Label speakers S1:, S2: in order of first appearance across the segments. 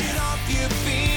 S1: Get off your feet.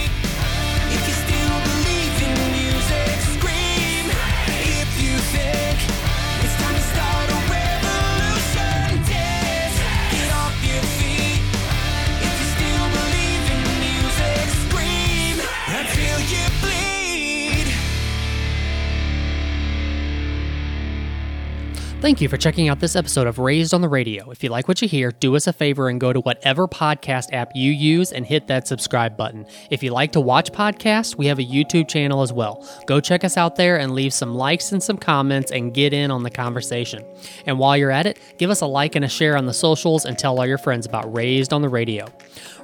S2: Thank you for checking out this episode of Raised on the Radio. If you like what you hear, do us a favor and go to whatever podcast app you use and hit that subscribe button. If you like to watch podcasts, we have a YouTube channel as well. Go check us out there and leave some likes and some comments and get in on the conversation. And while you're at it, give us a like and a share on the socials and tell all your friends about Raised on the Radio.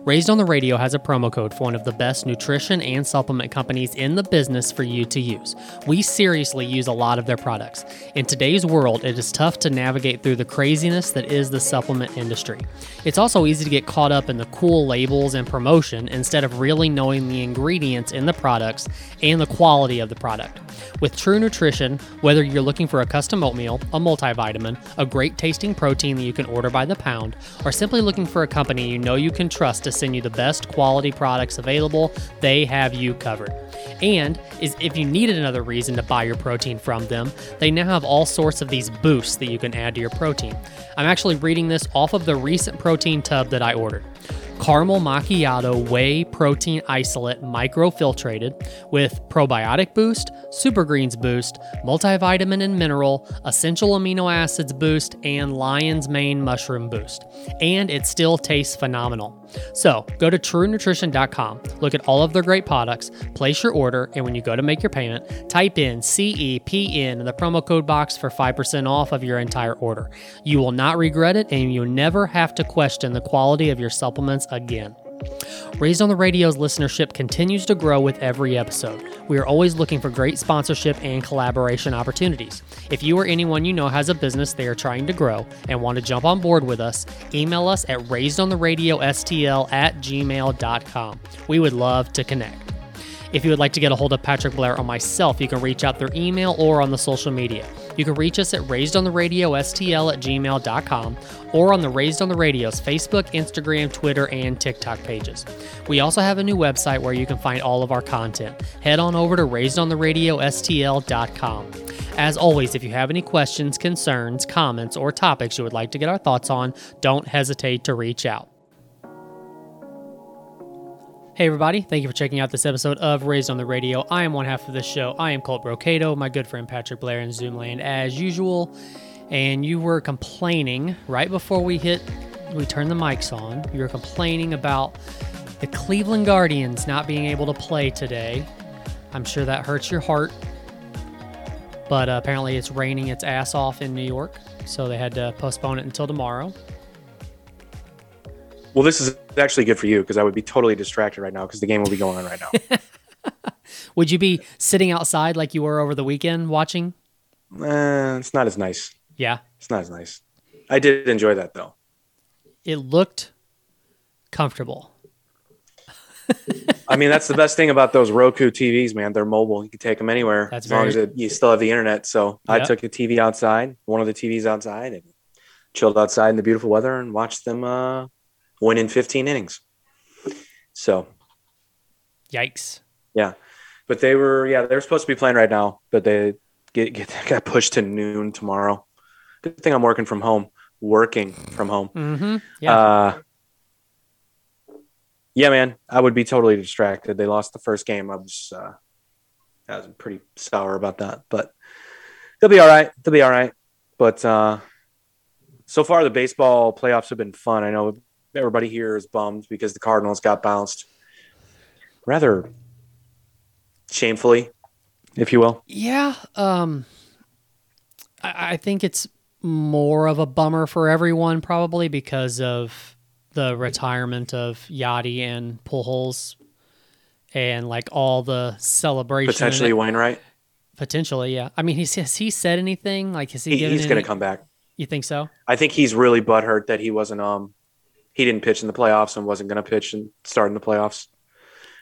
S2: Raised on the Radio has a promo code for one of the best nutrition and supplement companies in the business for you to use. We seriously use a lot of their products. In today's world, it is tough to navigate through the craziness that is the supplement industry. It's also easy to get caught up in the cool labels and promotion instead of really knowing the ingredients in the products and the quality of the product. With True Nutrition, whether you're looking for a custom oatmeal, a multivitamin, a great tasting protein that you can order by the pound, or simply looking for a company you know you can trust to send you the best quality products available, they have you covered. And is if you needed another reason to buy your protein from them, they now have all sorts of these boosts that you can add to your protein. I'm actually reading this off of the recent protein tub that I ordered. Caramel macchiato whey protein isolate microfiltrated with probiotic boost, super greens boost, multivitamin and mineral, essential amino acids boost, and lion's mane mushroom boost. And it still tastes phenomenal. So go to truenutrition.com, look at all of their great products, place your order, and when you go to make your payment, type in CEPN in the promo code box for 5% off of your entire order. You will not regret it, and you'll never have to question the quality of your supplements again. Raised on the Radio's listenership continues to grow with every episode. We are always looking for great sponsorship and collaboration opportunities. If you or anyone you know has a business they are trying to grow and want to jump on board with us, email us at raisedontheRadioSTL at gmail.com. We would love to connect. If you would like to get a hold of Patrick Blair or myself, you can reach out through email or on the social media. You can reach us at raisedontheRadioSTL at gmail.com or on the Raised on the Radio's Facebook, Instagram, Twitter, and TikTok pages. We also have a new website where you can find all of our content. Head on over to raisedontheRadioSTL.com. As always, if you have any questions, concerns, comments, or topics you would like to get our thoughts on, don't hesitate to reach out. Hey, everybody. Thank you for checking out this episode of Raised on the Radio. I am one half of this show. I am Colt Brocado, my good friend Patrick Blair in Zoomland, as usual. And you were complaining right before we hit, we turned the mics on. You were complaining about the Cleveland Guardians not being able to play today. I'm sure that hurts your heart. But uh, apparently, it's raining its ass off in New York. So they had to postpone it until tomorrow.
S3: Well, this is actually good for you because I would be totally distracted right now because the game will be going on right now.
S2: Would you be sitting outside like you were over the weekend watching?
S3: Eh, it's not as nice.
S2: Yeah.
S3: It's not as nice. I did enjoy that though.
S2: It looked comfortable.
S3: I mean, that's the best thing about those Roku TVs, man. They're mobile. You can take them anywhere
S2: That's
S3: as long as it, you still have the internet. So I took a TV outside, one of the TVs outside, and chilled outside in the beautiful weather and watched them uh, win in 15 innings. So
S2: Yikes.
S3: yeah, but they were yeah they're supposed to be playing right now, but they get, get got pushed to noon tomorrow. Good thing I'm working from home. Working from home.
S2: Mm-hmm. Yeah.
S3: Uh, yeah, man, I would be totally distracted. They lost the first game. I was, uh, I was pretty sour about that, but they'll be all right. They'll be all right. But uh, so far, the baseball playoffs have been fun. I know everybody here is bummed because the Cardinals got bounced rather shamefully, if you will.
S2: yeah. Um, I, I think it's more of a bummer for everyone probably because of the retirement of Yadi and Pujols and like all the celebration.
S3: Potentially Wainwright.
S2: Potentially, yeah. I mean, he's, has he said anything? Like, has he,
S3: He, he's going to come back.
S2: You think so?
S3: I think he's really butthurt that he wasn't um he didn't pitch in the playoffs and wasn't going to pitch and start in the playoffs.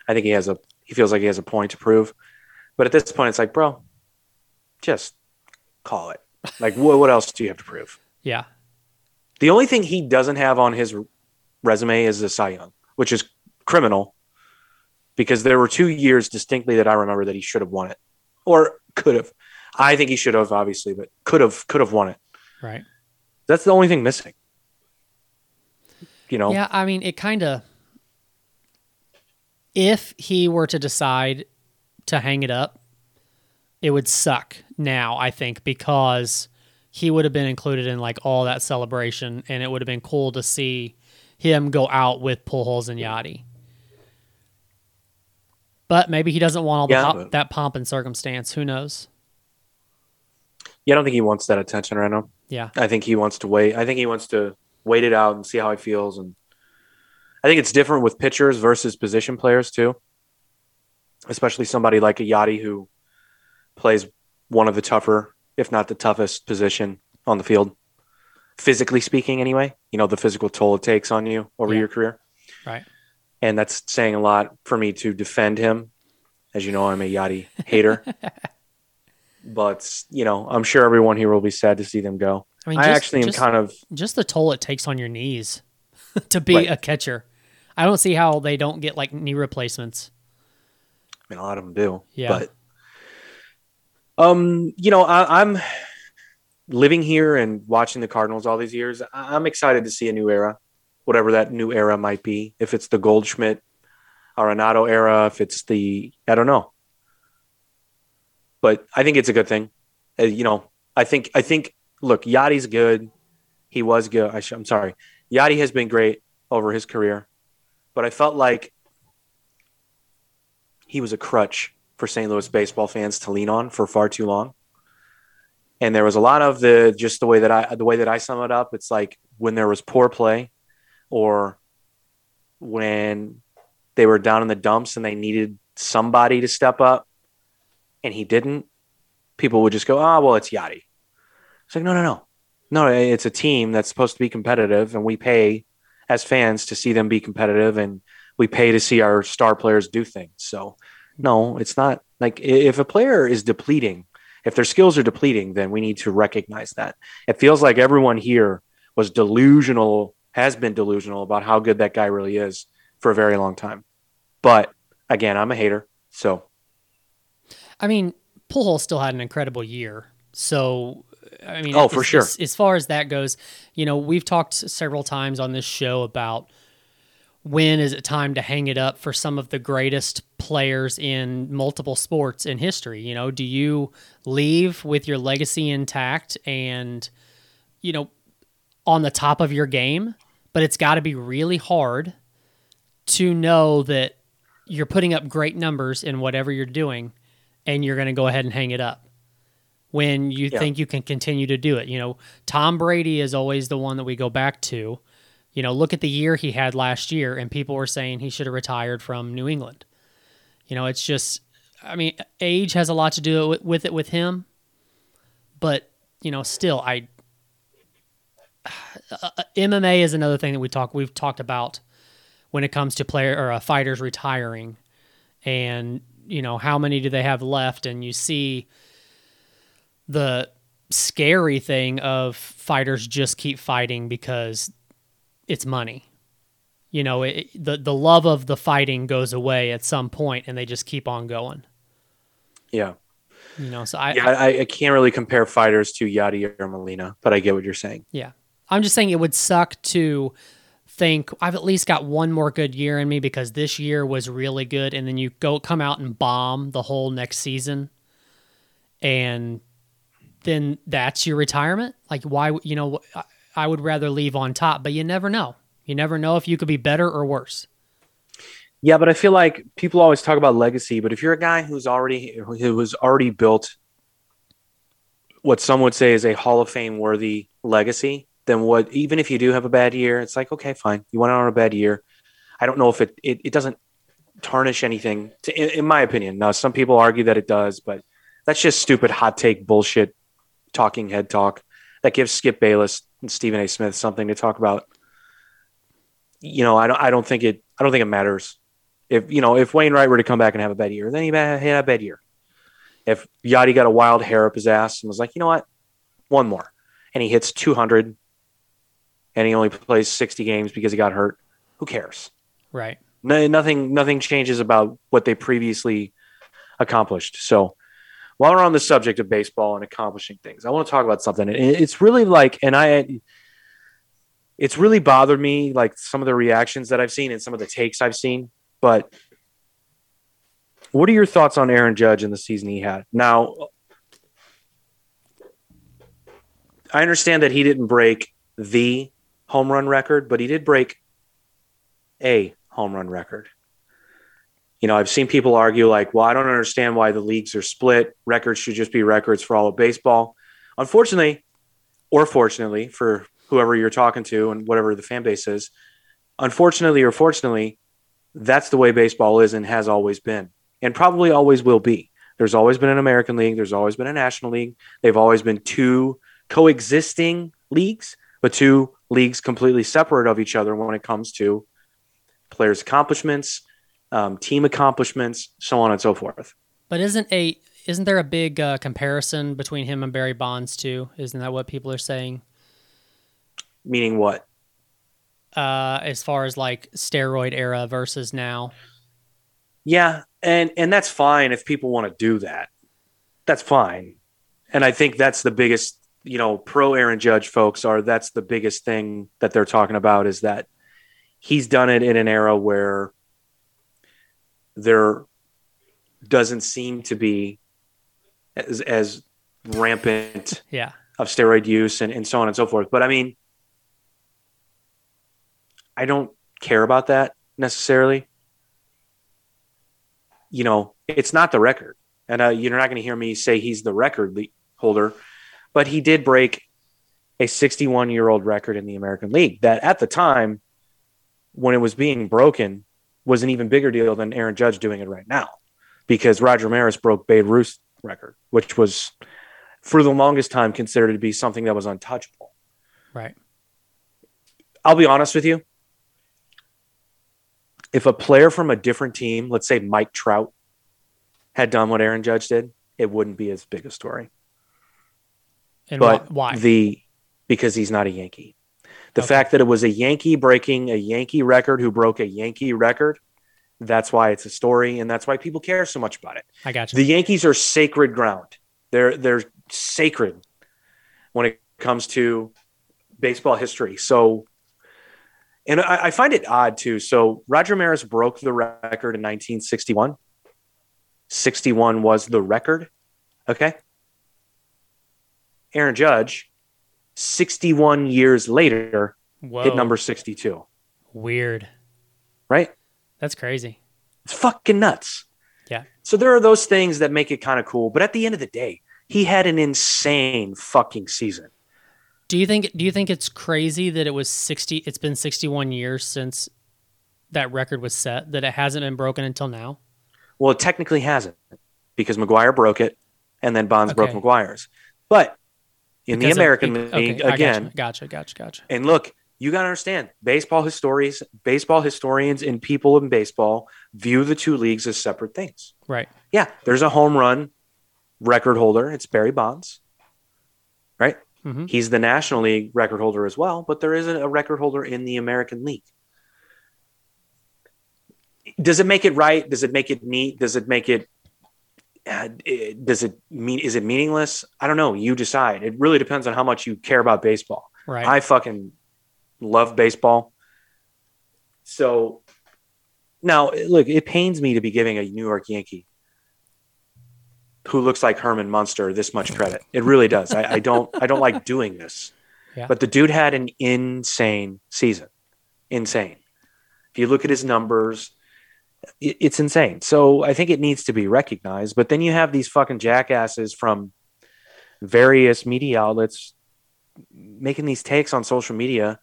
S3: I think he has a he feels like he has a point to prove. But at this point it's like, bro, just call it. Like what what else do you have to prove?
S2: Yeah.
S3: The only thing he doesn't have on his resume is the Cy Young, which is criminal. because there were two years distinctly that I remember that he should have won it or could have. I think he should have, obviously, but could have could have won it.
S2: Right.
S3: That's the only thing missing. You know,
S2: Yeah, I mean, it kind of. If he were to decide to hang it up, it would suck now, I think, because he would have been included in like all that celebration, and it would have been cool to see him go out with Pujols and Yadi. But maybe he doesn't want all the
S3: Yeah,
S2: pop, that pomp and circumstance. Who knows?
S3: yeah, I don't think he wants that attention right now.
S2: Yeah.
S3: I think he wants to wait. I think he wants to wait it out and see how he feels. And I think it's different with pitchers versus position players too. Especially somebody like a Yadi who plays one of the tougher, if not the toughest position on the field, physically speaking. Anyway, you know the physical toll it takes on you over
S2: Yeah.
S3: your career,
S2: Right.
S3: and that's saying a lot for me to defend him. As you know, I'm a Yadi hater. But you know, I'm sure everyone here will be sad to see them go.
S2: I mean,
S3: I
S2: just,
S3: actually am
S2: just,
S3: kind of
S2: just the toll it takes on your knees to be
S3: Right.
S2: a catcher. I don't see how they don't get like knee replacements.
S3: I mean, a lot of them do.
S2: Yeah.
S3: But, um, you know, I, I'm living here and watching the Cardinals all these years. I- I'm excited to see a new era, whatever that new era might be. If it's the Goldschmidt, Arenado era, if it's the, I don't know. But I think it's a good thing. Uh, you know, I think, I think, look, Yadi's good. He was good. I I'm sorry. Yadi has been great over his career, but I felt like he was a crutch for St. Louis baseball fans to lean on for far too long. And there was a lot of the just the way that I the way that I sum it up, it's like when there was poor play or when they were down in the dumps and they needed somebody to step up and he didn't, people would just go, "Oh, well, it's Yadi." It's like, "No, no, no. No, eh, it's a team that's supposed to be competitive and we pay as fans to see them be competitive and we pay to see our star players do things. So, no, it's not like if a player is depleting, if their skills are depleting, then we need to recognize that. It feels like everyone here was delusional, has been delusional about how good that guy really is for a very long time. But again, I'm a hater. So,
S2: I mean, Pujols still had an incredible year. So, I mean,
S3: Oh, for
S2: as-
S3: sure.
S2: As, as far as that goes, you know, we've talked several times on this show about when is it time to hang it up for some of the greatest players in multiple sports in history. You know, do you leave with your legacy intact and, you know, on the top of your game? But it's got to be really hard to know that you're putting up great numbers in whatever you're doing and you're going to go ahead and hang it up when you
S3: Yeah.
S2: think you can continue to do it. You know, Tom Brady is always the one that we go back to. You know, look at the year he had last year, and people were saying he should have retired from New England. You know, it's just, I mean, age has a lot to do with, with it with him, but you know, still, I uh, MMA is another thing that we talk we've talked about when it comes to player or uh, fighters retiring, and you know how many do they have left, and you see the scary thing of fighters just keep fighting because it's money. You know, it, the the love of the fighting goes away at some point, and they just keep on going.
S3: yeah.
S2: You know, so I,
S3: Yeah, I, I can't really compare fighters to Yadi or Molina, but I get what you're saying.
S2: Yeah. I'm just saying it would suck to think I've at least got one more good year in me because this year was really good and then you go come out and bomb the whole next season and then that's your retirement? Like why you know I- would rather leave on top, but you never know. You never know if you could be better or worse.
S3: Yeah, but I feel like people always talk about legacy, but if you're a guy who's already who has already built what some would say is a Hall of Fame worthy legacy, then what even if you do have a bad year, it's like, okay, fine. You went out on a bad year. I don't know if it it, it doesn't tarnish anything to, in, in my opinion. Now some people argue that it does, but that's just stupid hot take bullshit talking head talk that gives Skip Bayless and Stephen A. Smith something to talk about. You know, I don't I don't think it I don't think it matters if you know if Wainwright were to come back and have a bad year, then he had a bad year. If Yadi got a wild hair up his ass and was like, you know what, one more, and he hits 200, and he only plays 60 games because he got hurt, who cares?
S2: Right.
S3: No, nothing nothing changes about what they previously accomplished. So while we're on the subject of baseball and accomplishing things, I want to talk about something. It's really like, and I, it's really bothered me, like some of the reactions that I've seen and some of the takes I've seen. But what are your thoughts on Aaron Judge and the season he had? Now, I understand that he didn't break the home run record, but he did break a home run record. You know, I've seen people argue like, well, I don't understand why the leagues are split. Records should just be records for all of baseball. Unfortunately, or fortunately, for whoever you're talking to and whatever the fan base is, unfortunately or fortunately, that's the way baseball is and has always been, and probably always will be. There's always been an American League. There's always been a National League. They've always been two coexisting leagues, but two leagues completely separate of each other when it comes to players' accomplishments, um, team accomplishments, so on and so forth.
S2: But isn't a isn't there a big uh, comparison between him and Barry Bonds too? Isn't that what people are saying?
S3: Meaning what?
S2: Uh, as far as like steroid era versus now.
S3: Yeah, and and that's fine if people want to do that. That's fine. And I think that's the biggest, you know, pro Aaron Judge folks are that's the biggest thing that they're talking about is that he's done it in an era where there doesn't seem to be as, as rampant
S2: Yeah.
S3: of steroid use and, and so on and so forth. But I mean, I don't care about that necessarily. You know, it's not the record. And uh, you're not going to hear me say he's the record le- holder, but he did break a 61 year old record in the American League that at the time, when it was being broken, was an even bigger deal than Aaron Judge doing it right now because Roger Maris broke Babe Ruth's record, which was for the longest time considered to be something that was untouchable.
S2: Right.
S3: I'll be honest with you. If a player from a different team, let's say Mike Trout, had done what Aaron Judge did, it wouldn't be as big a story.
S2: And
S3: But
S2: why?
S3: the because he's not a Yankee. The
S2: Okay.
S3: fact that it was a Yankee breaking a Yankee record who broke a Yankee record, that's why it's a story and that's why people care so much about it.
S2: I got you.
S3: The Yankees are sacred ground. They're they're sacred when it comes to baseball history. So, and I, I find it odd too. So Roger Maris broke the record in 1961. 61 was the record. Okay. Aaron Judge, 61 years later,
S2: Whoa.
S3: hit number 62.
S2: Weird.
S3: Right?
S2: That's crazy.
S3: It's fucking nuts.
S2: Yeah.
S3: So there are those things that make it kind of cool. But at the end of the day, he had an insane fucking season.
S2: Do you think do you think it's crazy that it was 60 it's been 61 years since that record was set that it hasn't been broken until now?
S3: Well, it technically hasn't because McGwire broke it and then Bonds broke
S2: Okay.
S3: McGwire's. But in
S2: Because
S3: the American
S2: be-
S3: League,
S2: okay,
S3: again,
S2: Gotcha, gotcha, gotcha,
S3: and look, you got to understand baseball historians, baseball historians, and people in baseball view the two leagues as separate things.
S2: Right.
S3: Yeah, there's a home run record holder. It's Barry Bonds, right?
S2: Mhm.
S3: He's the National League record holder as well, but there isn't a record holder in the American League. Does it make it right? Does it make it neat? Does it make it? Uh, it- Does it mean? Is it meaningless? I don't know. You decide. It really depends on how much you care about baseball.
S2: Right.
S3: I fucking love baseball. So now, look, it pains me to be giving a New York Yankee who looks like Herman Munster this much credit. It really does. I, I don't. I don't like doing this.
S2: Yeah.
S3: But the dude had an insane season. Insane. If you look at his numbers, it's insane. So I think it needs to be recognized. But then you have these fucking jackasses from various media outlets making these takes on social media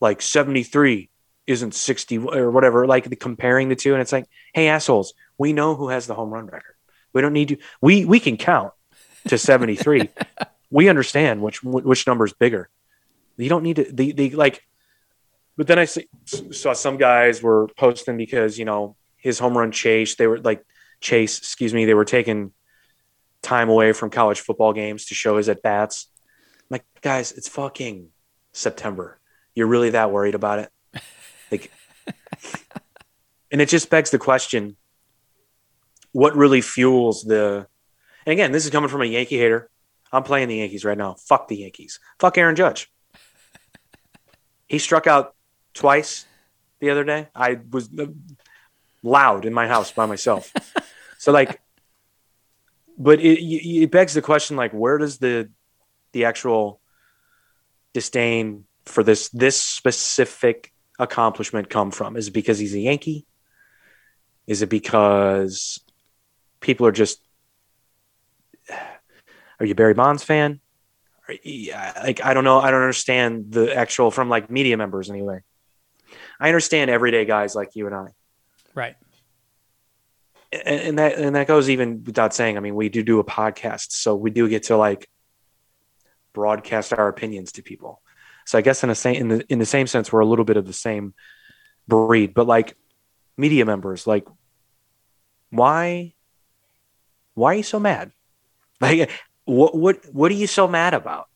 S3: like 73 isn't 60 or whatever like the, comparing the two and it's like hey assholes we know who has the home run record we don't need to we we can count to 73 we understand which which number is bigger you don't need to the, the like but then i see, saw some guys were posting because you know his home run chase they were like chase excuse me they were taking time away from college football games to show his at bats like, guys, it's fucking September. You're really that worried about it? Like, and it just begs the question what really fuels the and again this is coming from a yankee hater. I'm playing the yankees right now. Fuck the yankees. Fuck aaron judge. He struck out twice the other day. I was loud in my house by myself so like but it, it begs the question like where does the the actual disdain for this this specific accomplishment come from? Is it because he's a Yankee? Is it because people are just are you Barry Bonds fan? Like I don't know. I don't understand the actual from like media members anyway. I understand everyday guys like you and I,
S2: Right.
S3: and, and that and that goes even without saying. I mean, we do do a podcast, so we do get to like broadcast our opinions to people. So I guess in the same in the in the same sense, we're a little bit of the same breed. But like media members, like why why are you so mad? Like what what what are you so mad about?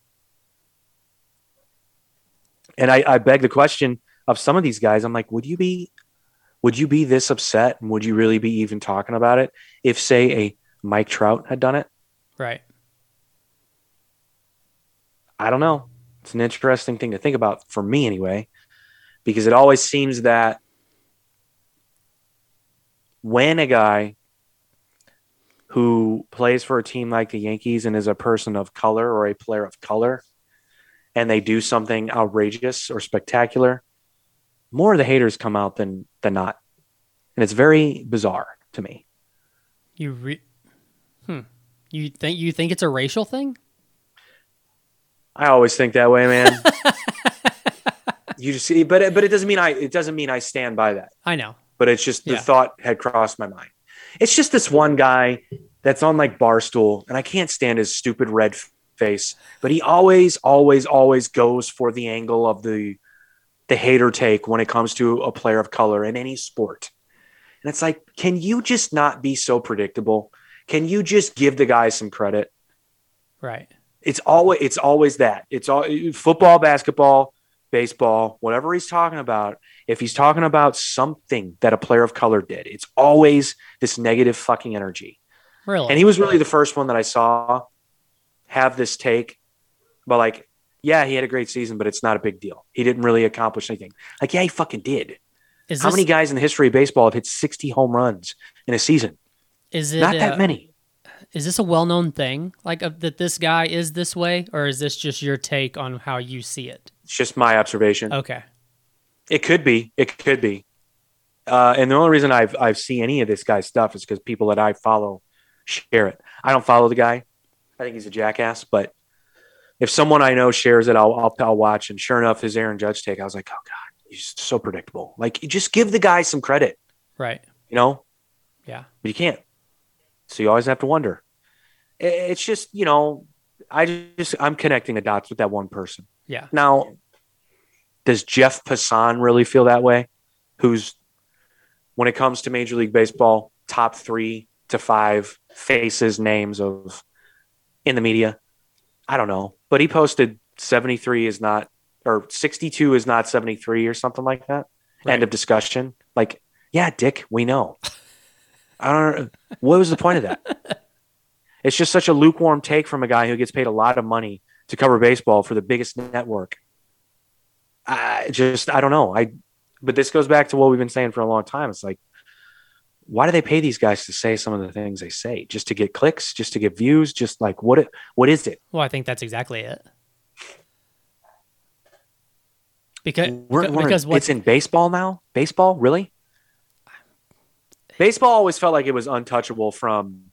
S3: And I, I beg the question of some of these guys, I'm like, would you be would you be this upset and would you really be even talking about it if say a Mike Trout had done it?
S2: Right.
S3: I don't know. It's an interesting thing to think about for me anyway, because it always seems that when a guy who plays for a team like the Yankees and is a person of color or a player of color, and they do something outrageous or spectacular, more of the haters come out than than not, and it's very bizarre to me.
S2: You re- Hmm. You think you think it's a racial thing?
S3: I always think that way, man. you just see, but but it doesn't mean I it doesn't mean I stand by that.
S2: I know.
S3: But it's just the
S2: Yeah.
S3: thought had crossed my mind. It's just this one guy that's on like Barstool, and I can't stand his stupid red face. But he always, always, always goes for the angle of the the hater take when it comes to a player of color in any sport. And it's like, can you just not be so predictable? Can you just give the guy some credit?
S2: Right.
S3: it's always it's always that it's all football basketball baseball whatever he's talking about if he's talking about something that a player of color did it's always this negative fucking energy
S2: Really.
S3: and he was really the first one that i saw have this take but like yeah he had a great season but it's not a big deal he didn't really accomplish anything like yeah he fucking did
S2: is
S3: how
S2: this,
S3: many guys in the history of baseball have hit 60 home runs in a season
S2: is it
S3: not
S2: uh,
S3: that many
S2: is this a well-known thing like uh, that this guy is this way or is this just your take on how you see it?
S3: it's just my observation
S2: Okay.
S3: It could be. It could be. Uh, and the only reason I've I've seen any of this guy's stuff is because people that I follow share it. I don't follow the guy. I think he's a jackass. But if someone I know shares it, I'll I'll, I'll watch. And sure enough, his Aaron Judge take, I was like, oh god, he's so predictable. Like, you just give the guy some credit,
S2: Right.
S3: you know.
S2: Yeah.
S3: But you can't. So you always have to wonder. It's just you know, I just I'm connecting the dots with that one person.
S2: Yeah.
S3: Now, does Jeff Passan really feel that way? Who's, when it comes to Major League Baseball, top three to five faces, names of in the media? I don't know. But he posted 73 is not, or 62 is not 73 or something like that.
S2: Right.
S3: End of discussion. Like, yeah, Dick, we know. I don't know. What was the point of that? It's just such a lukewarm take from a guy who gets paid a lot of money to cover baseball for the biggest network. I just I don't know. I but this goes back to what we've been saying for a long time. It's like why do they pay these guys to say some of the things they say? Just to get clicks, just to get views, just like what it what is it?
S2: Well, I think that's exactly it. Because
S3: We're, we're-
S2: because what
S3: it's in baseball now? Baseball, really? Baseball always felt like it was untouchable from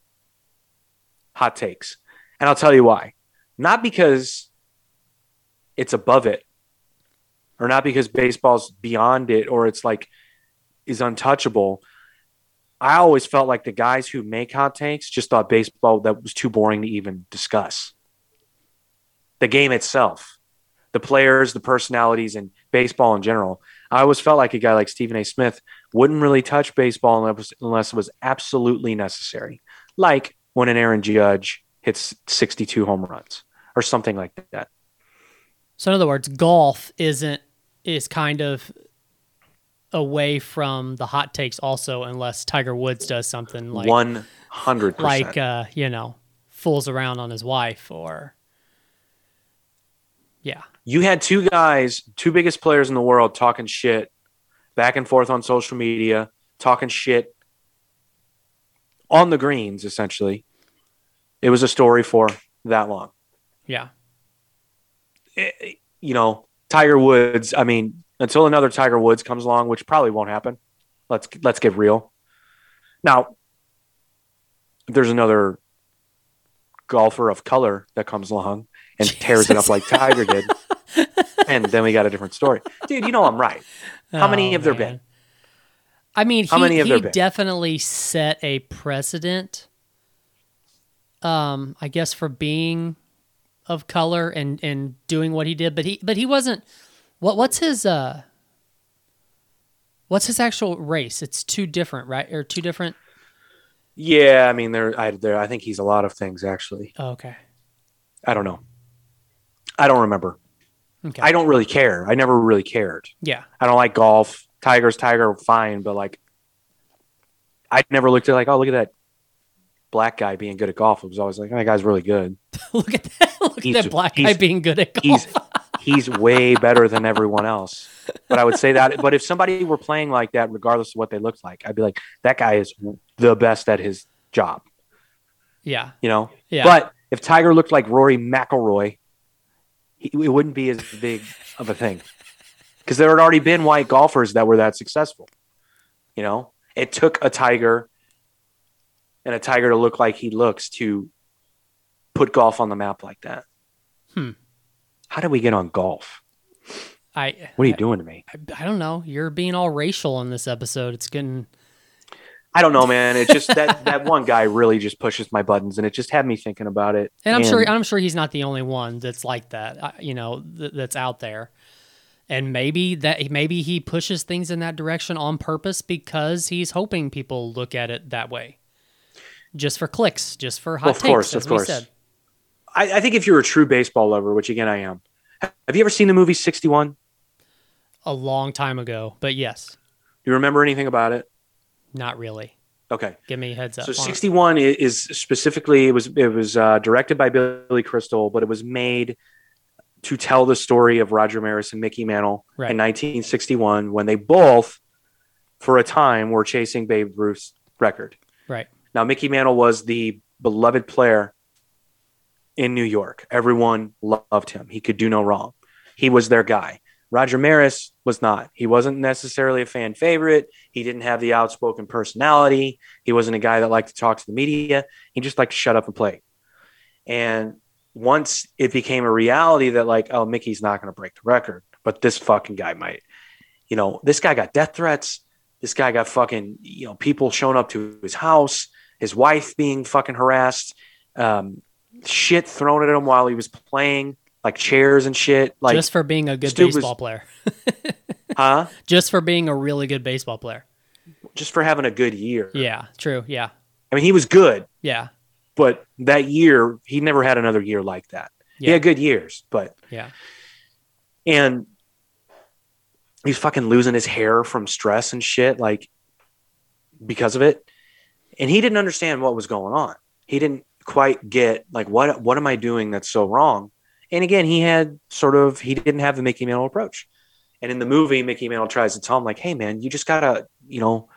S3: hot takes. And I'll tell you why. Not because it's above it or not because baseball's beyond it or it's like is untouchable. I always felt like the guys who make hot takes just thought baseball that was too boring to even discuss. The game itself, the players, the personalities, and baseball in general. I always felt like a guy like Stephen A. Smith wouldn't really touch baseball unless, unless it was absolutely necessary, like when an Aaron Judge hits 62 home runs or something like that.
S2: So in other words, golf isn't is kind of away from the hot takes also unless Tiger Woods does something like
S3: One hundred
S2: like uh, you know, fools around on his wife or yeah.
S3: You had two guys, two biggest players in the world, talking shit back and forth on social media, talking shit on the greens. Essentially, it was a story for that long.
S2: Yeah.
S3: Eh, you know, Tiger Woods. I mean, until another Tiger Woods comes along, which probably won't happen. Let's let's get real. Now, if there's another golfer of color that comes along and tears it up like Tiger did, and then we got a different story, dude. You know I'm right. How many
S2: Oh,
S3: have there been?
S2: I mean,
S3: How
S2: he,
S3: many have
S2: he definitely set a precedent. Um, I guess for being of color and and doing what he did, but he but he wasn't. What what's his uh? What's his actual race? It's two different, right? Or two different.
S3: Yeah, I mean, there, I, there. I think he's a lot of things. Actually,
S2: Oh, okay.
S3: I don't know. I don't remember.
S2: Okay.
S3: I don't really care. I never really cared.
S2: yeah.
S3: I don't like golf. Tiger's Tiger, fine, but like, I never looked at like, oh, look at that black guy being good at golf. It was always like, oh, that guy's really good.
S2: Look at that. Look
S3: He's-
S2: at that black guy being good at golf.
S3: He's way better than everyone else. But I would say that. But if somebody were playing like that, regardless of what they looked like, I'd be like, that guy is the best at his job.
S2: yeah.
S3: You know.
S2: Yeah.
S3: But if Tiger looked like Rory McIlroy, he, it wouldn't be as big of a thing because there had already been white golfers that were that successful. You know, it took a Tiger and a Tiger to look like he looks to put golf on the map like that.
S2: Hmm.
S3: How did we get on golf?
S2: I
S3: What are you doing to me?
S2: I, I don't know. You're being all racial in this episode. It's getting
S3: I don't know, man. It's just that that one guy really just pushes my buttons, and it just had me thinking about it.
S2: And I'm sure I'm sure he's not the only one that's like that. uh, You know, th- that's out there. And maybe that maybe he pushes things in that direction on purpose because he's hoping people look at it that way, just for clicks, just for hot
S3: Well, of
S2: takes,
S3: course,
S2: as
S3: of
S2: we
S3: course. I, I think if you're a true baseball lover, which again I am, have you ever seen the movie 61?
S2: A long time ago, but yes,
S3: Do you remember anything about it?
S2: not really.
S3: Okay.
S2: Give me a heads up.
S3: So 61 i- is specifically it was it was uh, directed by Billy Crystal, but it was made to tell the story of Roger Maris and Mickey Mantle
S2: Right.
S3: in 1961 when they both, for a time, were chasing Babe Ruth's record.
S2: Right.
S3: Now Mickey Mantle was the beloved player in New York. Everyone loved him. He could do no wrong. He was their guy. Roger Maris was not. He wasn't necessarily a fan favorite. He didn't have the outspoken personality. He wasn't a guy that liked to talk to the media. He just liked to shut up and play. And once it became a reality that like, oh, Mickey's not going to break the record, but this fucking guy might. You know, this guy got death threats. This guy got fucking, you know, people showing up to his house, his wife being fucking harassed, um, shit thrown at him while he was playing, like chairs and shit. Like,
S2: just for being a good
S3: Stu was-
S2: baseball player.
S3: huh?
S2: Just for being a really good baseball player.
S3: Just for having a good year.
S2: Yeah, true. Yeah.
S3: I mean, he was good,
S2: Yeah.
S3: but that year, he never had another year like that. He
S2: Yeah.
S3: had good years, but
S2: Yeah.
S3: and he's fucking losing his hair from stress and shit like because of it and he didn't understand what was going on he didn't quite get like what what am i doing that's so wrong? And again he had sort of he didn't have the mickey mantle approach. And in the movie mickey mantle tries to tell him like hey man you just gotta you know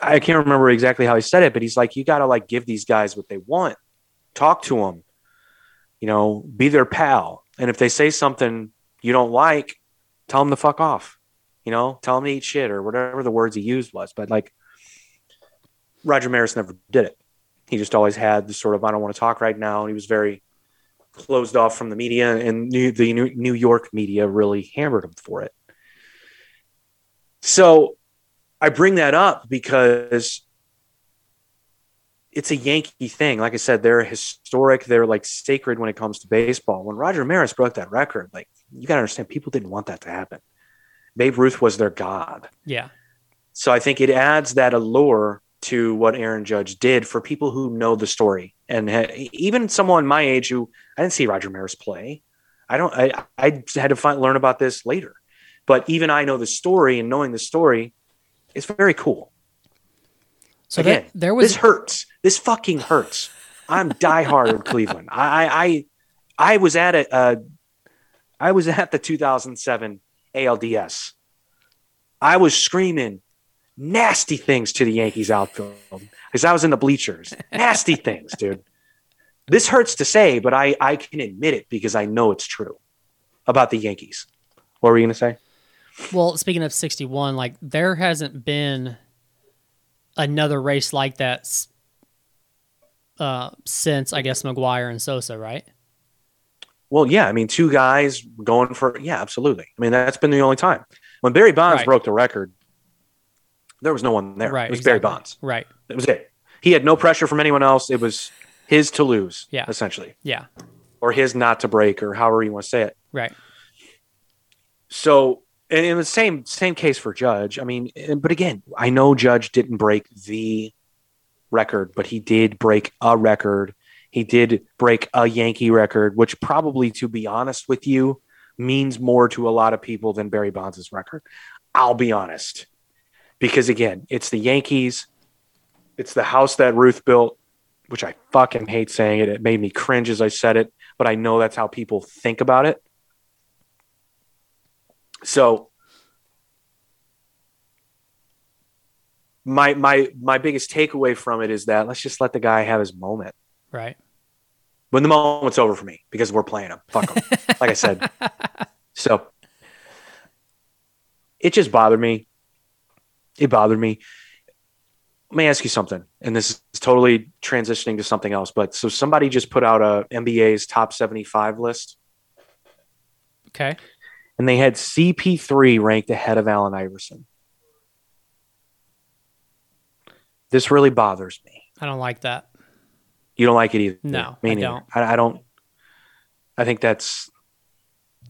S3: i can't remember exactly how he said it but he's like you gotta like give these guys what they want. Talk to them you know be their pal. And if they say something you don't like tell them to fuck off. You know tell them to eat shit or whatever the words he used was. But like roger maris never did it he just always had the sort of i don't want to talk right now and he was very closed off from the media and new, the new, new york media really hammered him for it so i bring that up because it's a Yankee thing. Like I said, they're historic. They're like sacred when it comes to baseball. When Roger Maris broke that record, like you got to understand, people didn't want that to happen. Babe Ruth was their god.
S2: Yeah.
S3: So I think it adds that allure to what Aaron Judge did for people who know the story, and even someone my age who I didn't see Roger Maris play. I don't. I I had to find, learn about this later. But even I know the story, and knowing the story is very cool.
S2: So
S3: Again,
S2: there, there was
S3: this hurts. This fucking hurts. I'm diehard of Cleveland. I, I I was at it. Uh, I was at the 2007 ALDS. I was screaming nasty things to the Yankees outfield because I was in the bleachers. Nasty things, dude. This hurts to say, but I I can admit it because I know it's true about the Yankees. What were you gonna say?
S2: Well, speaking of 61, like there hasn't been another race like that uh, since I guess McGwire and Sosa, right?
S3: Well, yeah, I mean, two guys going for yeah, absolutely. I mean, that's been the only time when Barry Bonds
S2: Right.
S3: broke the record. There was no one there.
S2: Right.
S3: it was Barry. Bonds.
S2: Right.
S3: That was it. He had no pressure from anyone else. It was his to lose,
S2: Yeah.
S3: essentially,
S2: Yeah.
S3: or his not to break, or however you want to say it.
S2: Right.
S3: So, and in the same same case for Judge. I mean, but again, I know Judge didn't break the record, but he did break a record. He did break a Yankee record, which probably, to be honest with you, means more to a lot of people than Barry Bonds' record. I'll be honest, because again, it's the Yankees. It's the house that Ruth built, which I fucking hate saying it. It made me cringe as I said it, but I know that's how people think about it. So my my my biggest takeaway from it is that let's just let the guy have his moment.
S2: Right.
S3: When the moment's over for me because we're playing him. Fuck him. like I said. So it just bothered me. It bothered me. Let me ask you something, and this is totally transitioning to something else. But so somebody just put out a NBA's top 75 list,
S2: Okay.
S3: and they had CP3 ranked ahead of Allen Iverson. This really bothers me.
S2: I don't like that.
S3: You don't like it either.
S2: No,
S3: me
S2: I
S3: neither.
S2: don't.
S3: I, I don't. I think that's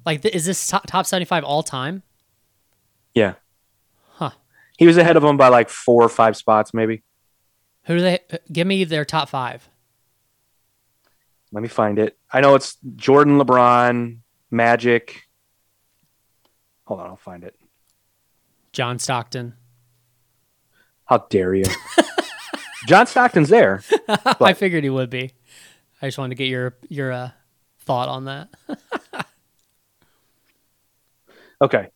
S2: Like, is this top, top 75 all time?
S3: yeah. He was ahead of him by like four or five spots, maybe.
S2: Who do they give me their top five?
S3: Let me find it. I know it's Jordan, LeBron, Magic. Hold on, I'll find it.
S2: John Stockton.
S3: How dare you? John Stockton's there.
S2: I figured he would be. I just wanted to get your your uh, thought on that.
S3: Okay.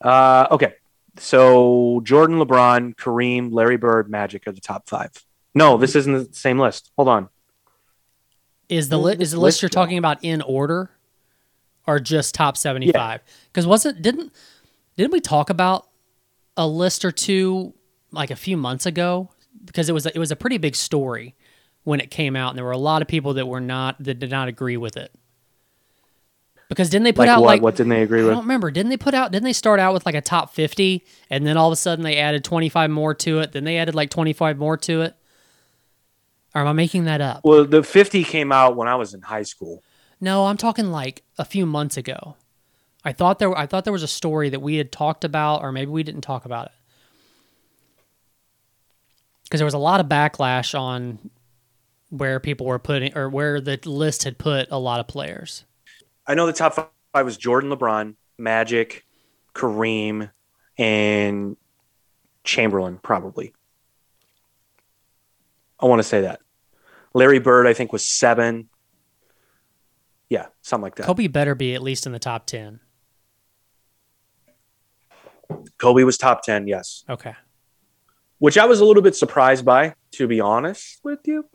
S3: Uh, okay. So Jordan, LeBron, Kareem, Larry Bird, Magic are the top five. No, this isn't the same list. Hold on.
S2: Is the
S3: Where's
S2: li- is the list
S3: list
S2: you're
S3: go?
S2: talking about in order, or just top 75? Because wasn't didn't didn't we talk about a list or two like a few months ago? Because it was a, it was a pretty big story when it came out, and there were a lot of people that were not that did not agree with it. Because didn't they put
S3: Like
S2: out
S3: what?
S2: like
S3: what didn't they agree
S2: I
S3: with?
S2: I don't remember. Didn't they put out? Didn't they start out with like a top fifty, and then all of a sudden they added twenty five more to it? Then they added like twenty five more to it. Or am I making that up?
S3: Well, the 50 came out when I was in high school.
S2: No, I'm talking like a few months ago. I thought there. I thought there was a story that we had talked about, or maybe we didn't talk about it, because there was a lot of backlash on where people were putting, or where the list had put a lot of players.
S3: I know the top five was Jordan, LeBron, Magic, Kareem, and Chamberlain, probably. I want to say that. Larry Bird, I think, was seven. Yeah, something like that.
S2: Kobe better be at least in the top ten.
S3: Kobe was top 10, yes.
S2: Okay.
S3: Which I was a little bit surprised by, to be honest with you.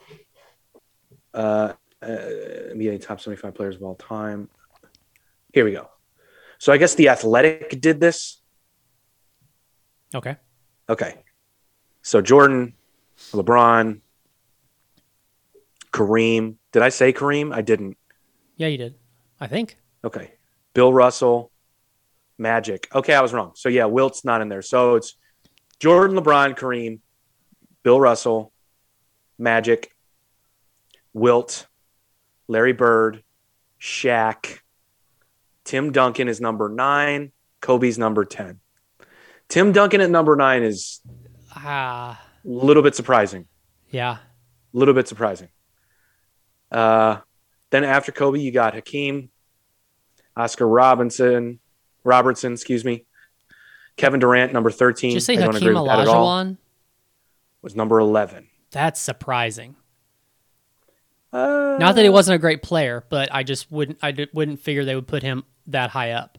S3: Uh, uh, NBA top 75 players of all time. Here we go. So I guess the Athletic did this.
S2: Okay.
S3: Okay. So Jordan, LeBron, Kareem. Did I say Kareem? I didn't.
S2: Yeah, you did. I think.
S3: Okay. Bill Russell, Magic. Okay, I was wrong. So yeah, Wilt's not in there. So it's Jordan, LeBron, Kareem, Bill Russell, Magic, Wilt, Larry Bird, Shaq. Tim Duncan is number nine. Kobe's number 10. Tim Duncan at number nine is a little bit surprising.
S2: yeah.
S3: A little bit surprising. Uh, then after Kobe, you got Hakeem, Oscar Robinson, Robertson, excuse me, Kevin Durant, number 13.
S2: Did you say
S3: I don't agree
S2: Hakeem
S3: with that at all.
S2: Olajuwon?
S3: Was number 11.
S2: That's surprising.
S3: Uh,
S2: Not that he wasn't a great player, but I just wouldn't I wouldn't figure they would put him that high up.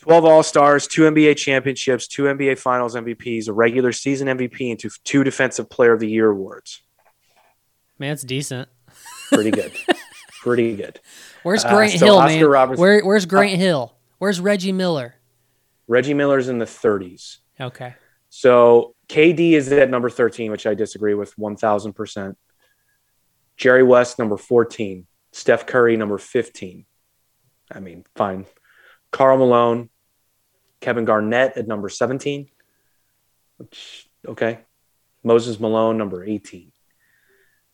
S3: 12 All Stars, two NBA championships, two NBA Finals MVPs, a regular season MVP, and two, two Defensive Player of the Year awards.
S2: Man, it's decent.
S3: Pretty good. Pretty good.
S2: Where's
S3: Uh,
S2: Grant
S3: so
S2: Hill,
S3: Oscar
S2: man?
S3: Robertson-
S2: Where Where's Grant Hill? Where's Reggie Miller?
S3: Reggie Miller's in the 30s.
S2: Okay.
S3: So KD is at number 13, which I disagree with 1000%. Jerry West, number 14. Steph Curry, number 15. I mean, fine. Karl Malone, Kevin Garnett at number 17, which, okay. Moses Malone, number 18.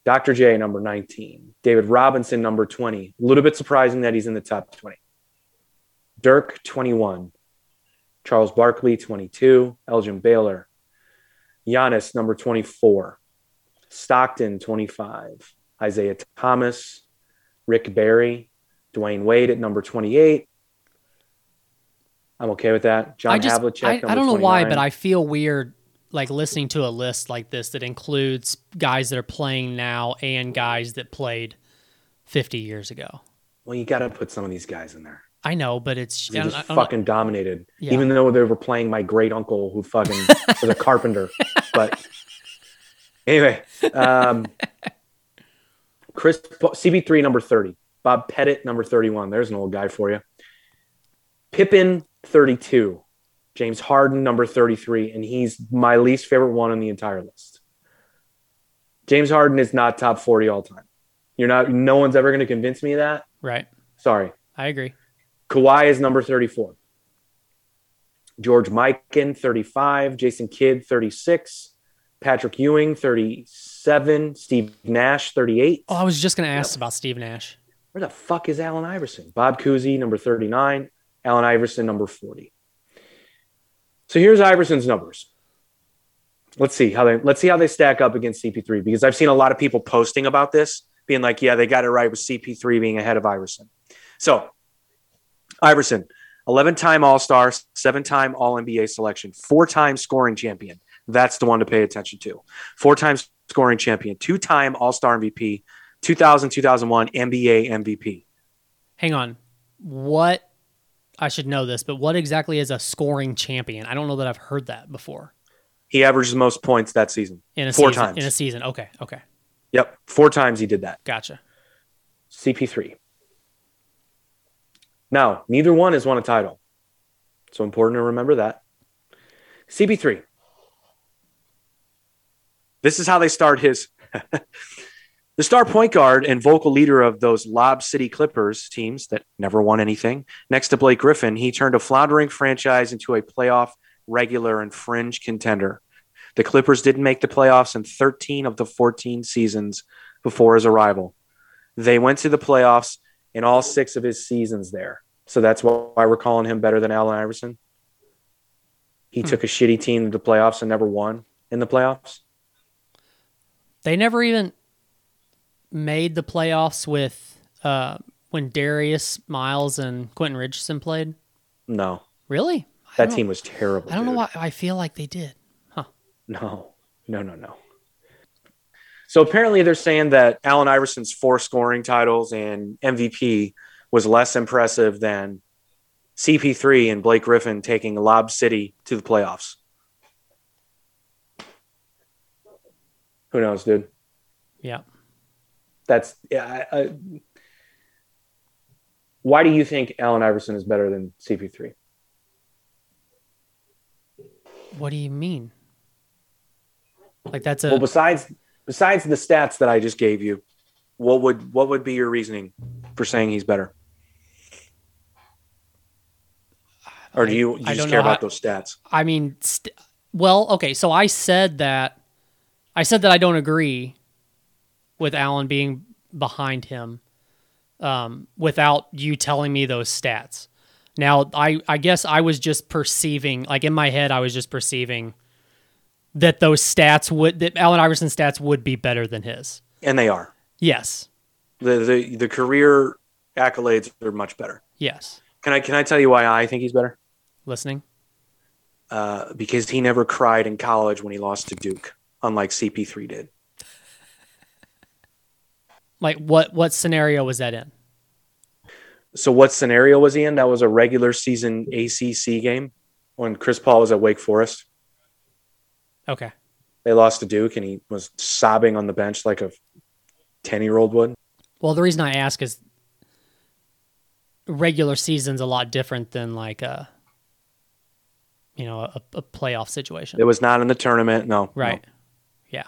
S3: Dr. J, number 19. David Robinson, number 20. A little bit surprising that he's in the top 20. Dirk, 21. Charles Barkley, 22. Elgin Baylor. Giannis, number 24. Stockton, 25. Isiah Thomas. Rick Barry. Dwyane Wade at number 28. I'm okay with that. John
S2: I just
S3: Havlicek,
S2: I, I don't know why, but I feel weird like listening to a list like this that includes guys that are playing now and guys that played 50 years ago.
S3: Well, you got to put some of these guys in there.
S2: I know, but it's
S3: They just fucking dominated.
S2: Yeah.
S3: Even though they were playing my great uncle who fucking was a carpenter. But anyway, um, Chris CP3 number 30. Bob Pettit number 31. There's an old guy for you. Pippen 32. James Harden number 33 and he's my least favorite one on the entire list. James Harden is not top 40 all time. You're not no one's ever going to convince me of that.
S2: right.
S3: Sorry.
S2: I agree.
S3: Kawhi is number 34. George Mikan, 35. Jason Kidd, 36. Patrick Ewing, 37. Steve Nash, 38.
S2: Oh, I was just going to ask about Steve Nash.
S3: Where the fuck is Allen Iverson? Bob Cousy, number 39. Allen Iverson, number 40. So here's Iverson's numbers. Let's see how they let's see how they stack up against CP3 because I've seen a lot of people posting about this, being like, yeah, they got it right with CP3 being ahead of Iverson. So Iverson, 11 time All Star, seven time All NBA selection, four time scoring champion. That's the one to pay attention to. Four time scoring champion, two time All Star MVP, 2000 2001 NBA MVP.
S2: Hang on. What I should know this, but what exactly is a scoring champion? I don't know that I've heard that before.
S3: He averages most points that season.
S2: In a
S3: Four
S2: season,
S3: times.
S2: In a season. Okay. Okay.
S3: Yep, four times he did that.
S2: Gotcha.
S3: CP3. Now, neither one has won a title. So important to remember that. CP3. This is how they start his. the star point guard and vocal leader of those Lob City Clippers teams that never won anything, next to Blake Griffin, he turned a floundering franchise into a playoff regular and fringe contender. The Clippers didn't make the playoffs in 13 of the 14 seasons before his arrival. They went to the playoffs in all six of his seasons there. So that's why we're calling him better than Allen Iverson. He
S2: Hmm.
S3: took a shitty team to the playoffs and never won in the playoffs.
S2: They never even made the playoffs with uh, when Darius Miles and Quentin Richardson played.
S3: No,
S2: Really? I
S3: that team was terrible.
S2: I don't know
S3: dude.
S2: why I feel like they did. Huh.
S3: No, no, no, no. So apparently they're saying that Allen Iverson's four scoring titles and MVP was less impressive than CP3 and Blake Griffin taking Lob City to the playoffs. Who knows, dude?
S2: Yeah.
S3: That's yeah. I, I, why do you think Allen Iverson is better than CP3?
S2: What do you mean? Like that's a
S3: Well, besides besides the stats that I just gave you, what would what would be your reasoning for saying he's better? Or do you, you
S2: I
S3: just care about
S2: how-
S3: those stats?
S2: I mean, st- well, okay. So I said that, I said that I don't agree with Allen being behind him, um, without you telling me those stats. Now, I I guess I was just perceiving, like in my head, I was just perceiving that those stats would that Allen Iverson's stats would be better than his.
S3: And they are.
S2: Yes,
S3: The the the career accolades are much better.
S2: yes.
S3: Can I can I tell you why I think he's better?
S2: listening?
S3: Uh, because he never cried in college when he lost to Duke, unlike CP3 did.
S2: Like what what scenario was that in?
S3: So what scenario was he in? That was a regular season ACC game when Chris Paul was at Wake Forest.
S2: Okay.
S3: They lost to Duke, and he was sobbing on the bench like a ten-year-old would.
S2: Well, the reason I ask is regular season's a lot different than like a you know a, a playoff situation.
S3: It was not in the tournament. No, no.
S2: right. Yeah.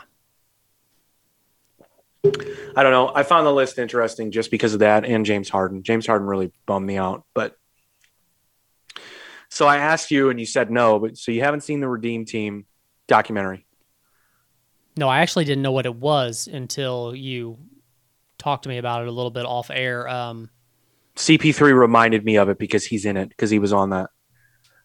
S3: I don't know. I found the list interesting just because of that and James Harden. James Harden really bummed me out. But so I asked you and you said no, but so you haven't seen the Redeem Team documentary.
S2: No, I actually didn't know what it was until you talked to me about it a little bit off air. Um,
S3: CP3 reminded me of it because he's in it because he was on that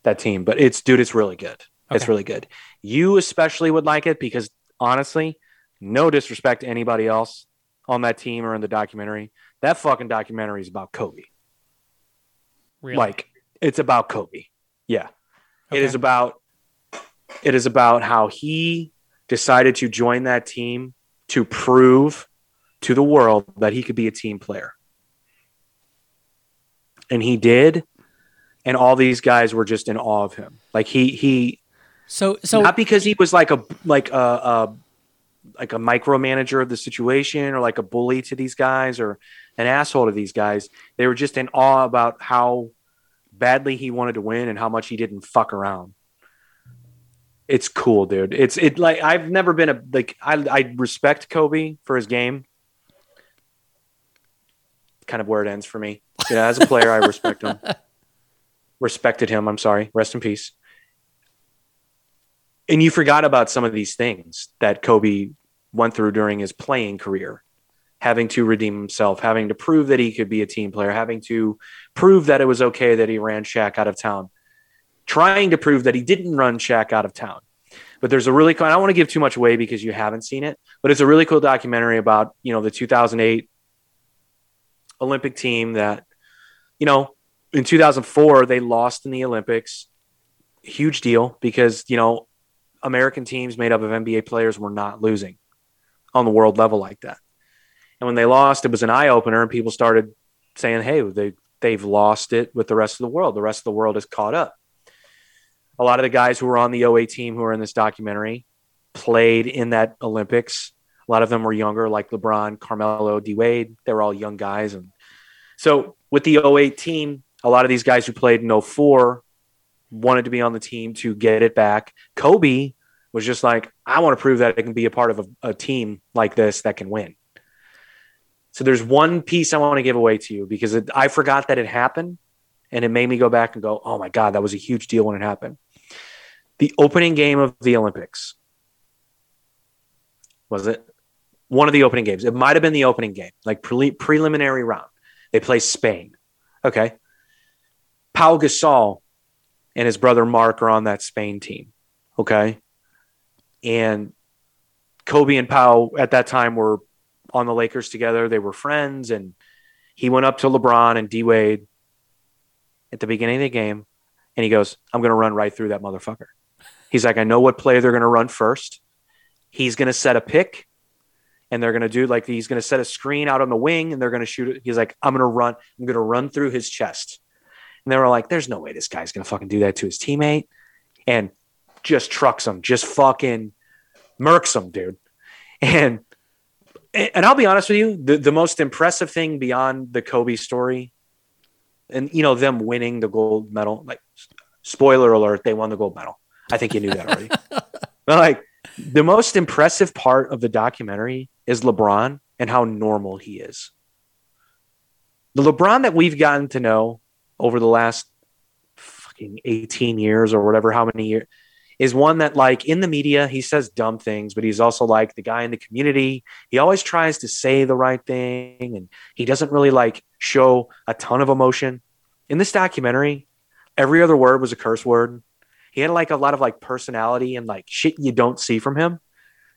S3: that team. But it's dude, it's really good. It's really good. You especially would like it because honestly, no disrespect to anybody else on that team or in the documentary. That fucking documentary is about Kobe.
S2: really.
S3: Like it's about Kobe. Yeah. It
S2: Okay.
S3: is about it is about how he decided to join that team to prove to the world that he could be a team player. And he did. And all these guys were just in awe of him. Like he he
S2: so so
S3: not because he was like a like a, a like a micromanager of the situation or like a bully to these guys or an asshole to these guys. They were just in awe about how badly he wanted to win and how much he didn't fuck around. It's cool, dude. It's it like I've never been a like I I respect Kobe for his game. Kind of where it ends for me. Yeah, as a player, I respect him. Respected him. I'm sorry. Rest in peace and you forgot about some of these things that Kobe went through during his playing career, having to redeem himself, having to prove that he could be a team player, having to prove that it was okay that he ran Shaq out of town, trying to prove that he didn't run Shaq out of town. But there's a really cool, I don't want to give too much away because you haven't seen it, but it's a really cool documentary about, you know, the 2008 Olympic team that, you know, in 2004, they lost in the Olympics. Huge deal because, you know, American teams made up of NBA players were not losing on the world level like that. And when they lost, it was an eye opener, and people started saying, "Hey, they they've lost it with the rest of the world. The rest of the world is caught up." A lot of the guys who were on the 08 team who are in this documentary played in that Olympics. A lot of them were younger, like LeBron, Carmelo, D Wade. They were all young guys, and so with the 08 team, a lot of these guys who played in 04 wanted to be on the team to get it back. Kobe was just like, I want to prove that I can be a part of a, a team like this that can win. So there's one piece I want to give away to you because it, I forgot that it happened and it made me go back and go, oh my God, that was a huge deal when it happened. The opening game of the Olympics. Was it? One of the opening games. It might have been the opening game, like pre- preliminary round. They play Spain. Okay. Paul Gasol and his brother Marc are on that Spain team. Okay. And Kobe and Pau at that time were on the Lakers together. They were friends. And he went up to LeBron and D Wade at the beginning of the game. And he goes, I'm going to run right through that motherfucker. He's like, I know what play they're going to run first. He's going to set a pick and they're going to do like he's going to set a screen out on the wing and they're going to shoot it. He's like, I'm going to run, I'm going to run through his chest. And they were like, there's no way this guy's going to fucking do that to his teammate. And just trucks him, just fucking murks him, dude. And and I'll be honest with you, the, the most impressive thing beyond the Kobe story and you know them winning the gold medal, like spoiler alert, they won the gold medal. I think you knew that already. but like the most impressive part of the documentary is LeBron and how normal he is. The LeBron that we've gotten to know over the last fucking 18 years or whatever, how many years, is one that, like, in the media, he says dumb things, but he's also like the guy in the community. He always tries to say the right thing and he doesn't really like show a ton of emotion. In this documentary, every other word was a curse word. He had like a lot of like personality and like shit you don't see from him.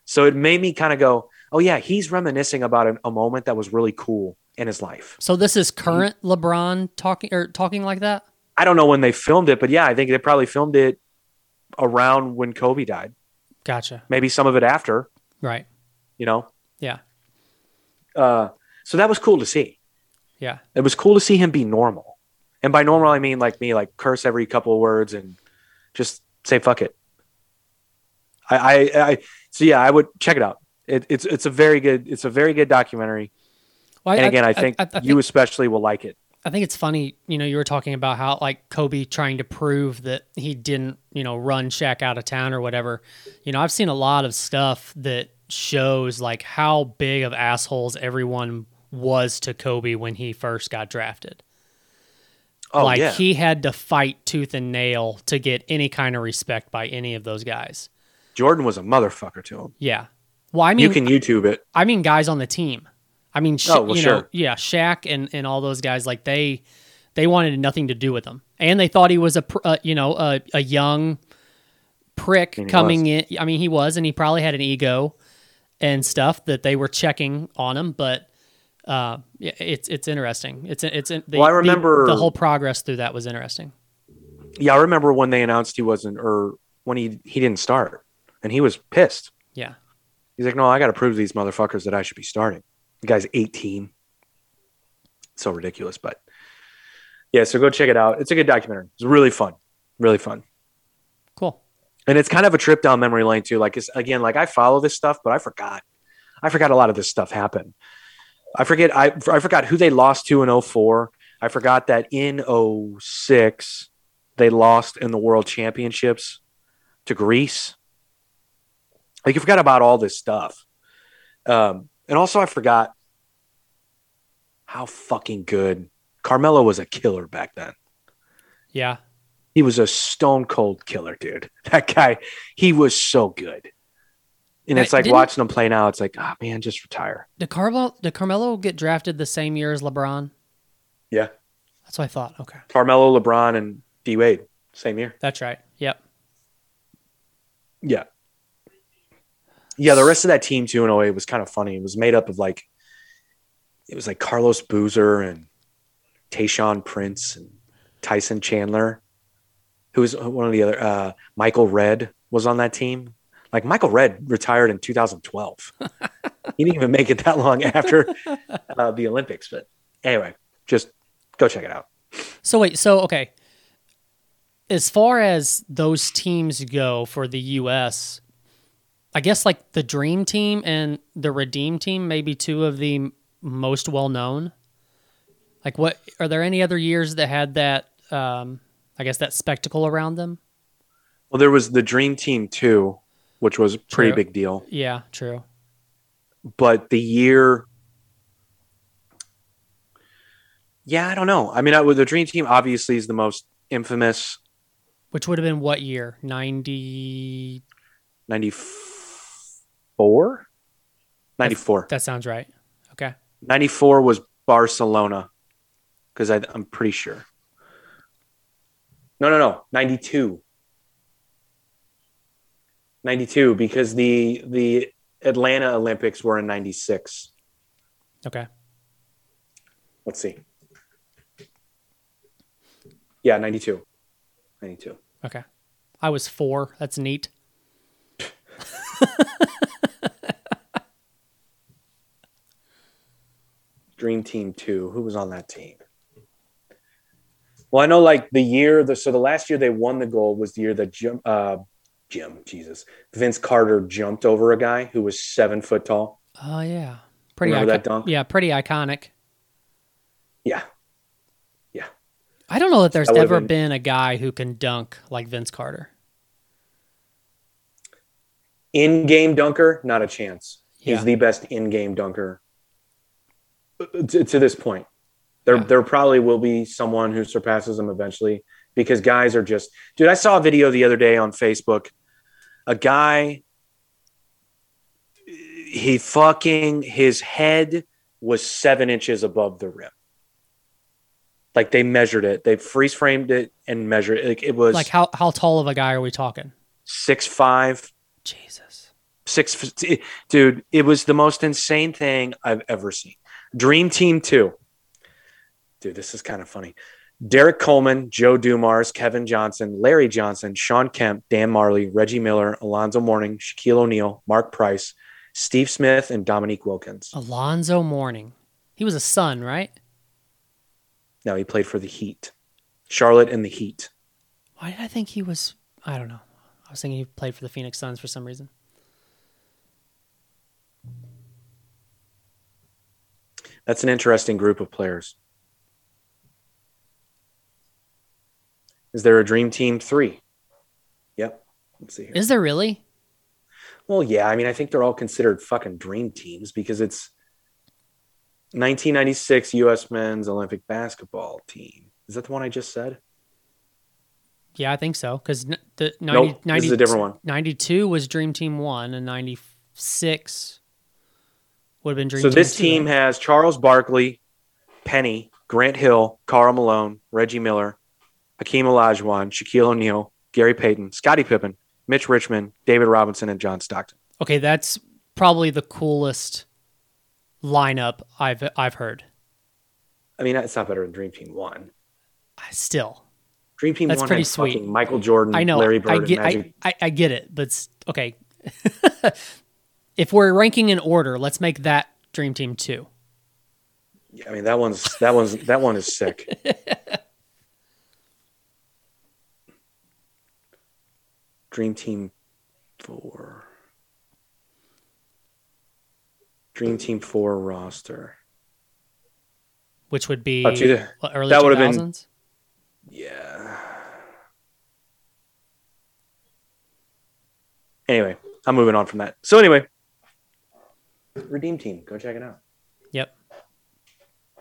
S3: So it made me kind of go, oh, yeah, he's reminiscing about an, a moment that was really cool in his life.
S2: So this is current LeBron talking or talking like that.
S3: I don't know when they filmed it, but yeah, I think they probably filmed it around when Kobe died.
S2: Gotcha.
S3: Maybe some of it after,
S2: Right.
S3: you know.
S2: Yeah.
S3: Uh, so that was cool to see.
S2: Yeah.
S3: It was cool to see him be normal, and by normal I mean like me, like curse every couple of words and just say fuck it. I, I, I so yeah, I would check it out. It, it's it's a very good it's a very good documentary,
S2: Well,
S3: and again, I, think
S2: I,
S3: you especially will like it.
S2: I think it's funny, you know, you were talking about how like Kobe trying to prove that he didn't, you know, run Shaq out of town or whatever. You know, I've seen a lot of stuff that shows like how big of assholes everyone was to Kobe when he first got drafted.
S3: Oh
S2: like
S3: yeah,
S2: he had to fight tooth and nail to get any kind of respect by any of those guys.
S3: Jordan was a motherfucker to him.
S2: Yeah. Well, I mean,
S3: you can YouTube it.
S2: I mean, guys on the team. I mean, Sha-
S3: Oh, well,
S2: you know, yeah, Shaq and, and all those guys, like they they wanted nothing to do with him, and they thought he was a pr- uh, you know a, a young prick coming in. I mean, he was, and he probably had an ego and stuff that they were checking on him. But uh, yeah, it's it's interesting. It's it's the,
S3: Well, I
S2: the-
S3: remember-
S2: the, whole progress through that was interesting.
S3: Yeah, I remember when they announced he wasn't, or when he he didn't start, and he was pissed.
S2: Yeah,
S3: He's like, no, I got to prove to these motherfuckers that I should be starting. The guy's 18. So ridiculous, but yeah. So go check it out. It's a good documentary. It's really fun, really fun,
S2: cool.
S3: and it's kind of a trip down memory lane too. Like, it's, again, like I follow this stuff, but I forgot. I forgot a lot of this stuff happened. I forget. I I forgot who they lost to in 04. I forgot that in 06 they lost in the World Championships to Greece. Like you forgot about all this stuff. Um, and also I forgot how fucking good Carmelo was a killer back then.
S2: Yeah,
S3: He was a stone cold killer, dude. That guy, he was so good. And it's like watching him play now. It's like, ah, man, just retire.
S2: did Carmelo did Carmelo get drafted the same year as LeBron?
S3: Yeah.
S2: That's what I thought. Okay,
S3: Carmelo, LeBron, and D Wade, same year.
S2: that's right. Yep.
S3: Yeah. Yeah, the rest of that team too in 08 was kind of funny. It was made up of like it was like Carlos Boozer and Tayshaun Prince and Tyson Chandler. Who was one of the other uh Michael Redd was on that team. Like Michael Redd retired in 2012. he didn't even make it that long after uh, the Olympics. But anyway, just go check it out.
S2: So wait, so okay. As far as those teams go for the US, I guess like the Dream Team and the Redeem Team maybe two of the most well known. Like what are there any other years that had that um I guess that spectacle around them?
S3: Well, there was the Dream Team too, which was a pretty
S2: True.
S3: big deal.
S2: Yeah, true.
S3: but the year yeah i don't know i mean I, the dream team obviously is the most infamous
S2: Which would have been what year? 90
S3: 94 94
S2: That sounds right. Okay.
S3: 94 was barcelona because i'm pretty sure no no no 92 92 because the the atlanta olympics were in 96
S2: Okay.
S3: Let's see. Yeah, 92. 92.
S2: Okay. I was 4. That's neat.
S3: Dream Team 2. Who was on that team? Well, I know like the year, the, so the last year they won the gold was the year that Jim, uh, Jim, Jesus, Vince Carter jumped over a guy who was seven foot tall.
S2: Oh yeah. Pretty
S3: Remember that dunk?
S2: Yeah, pretty iconic.
S3: Yeah. Yeah.
S2: I don't know that there's
S3: That
S2: ever
S3: been-
S2: been a guy who can dunk like Vince Carter.
S3: In game dunker, not a chance.
S2: Yeah.
S3: He's the best in game dunker to, to this point. There,
S2: Yeah.
S3: there probably will be someone who surpasses him eventually because guys are just, dude. I saw a video the other day on Facebook. A guy, he fucking, his head was seven inches above the rim. Like they measured it, they freeze framed it and measured it. Like it was
S2: Like how how tall of a guy are we talking?
S3: six five,
S2: Jesus.
S3: six dude it was the most insane thing i've ever seen dream team 2 dude this is kind of funny Derrick Coleman, Joe Dumars, Kevin Johnson, Larry Johnson, Shawn Kemp, Dan Majerle, Reggie Miller, Alonzo Mourning, Shaquille O'Neal, Mark Price, Steve Smith, and Dominique Wilkins.
S2: Alonzo Mourning. He was a son, right?
S3: No, he played for the Heat, Charlotte and the Heat.
S2: Why did I think he was? I don't know. I was thinking he played for the Phoenix Suns for some reason.
S3: That's an interesting group of players. Is there a dream team three? Yep. Let's see here.
S2: Is there really?
S3: Well, yeah. I mean, I think they're all considered fucking dream teams because it's 1996 U.S. men's Olympic basketball team. Is that the one I just said?
S2: Yeah, I think so. Because the 90,
S3: Nope,
S2: 90
S3: this is a different one.
S2: 92 was Dream Team 1, and 96 would have been Dream
S3: so
S2: Team
S3: this
S2: 2,
S3: team
S2: right?
S3: has Charles Barkley, Penny, Grant Hill, Karl Malone, Reggie Miller, Hakeem Olajuwon, Shaquille O'Neal, Gary Payton, Scottie Pippen, Mitch Richmond, David Robinson, and John Stockton.
S2: Okay, that's probably the coolest lineup I've I've heard.
S3: I mean, it's not better than Dream Team One.
S2: Still,
S3: Dream Team
S2: That's
S3: One
S2: pretty
S3: had
S2: sweet.
S3: Michael Jordan,
S2: I know.
S3: Larry Bird,
S2: I
S3: and
S2: get.
S3: Magic.
S2: I, I, I get it, but okay. if we're ranking in order, let's make that Dream Team two.
S3: I mean, that one's that one's that one is sick. Dream Team Four. Dream Team Four roster.
S2: which would be
S3: oh, to the-
S2: what, early
S3: that would've been- Yeah. Anyway, I'm moving on from that. So anyway, Redeem Team, go check it out.
S2: Yep.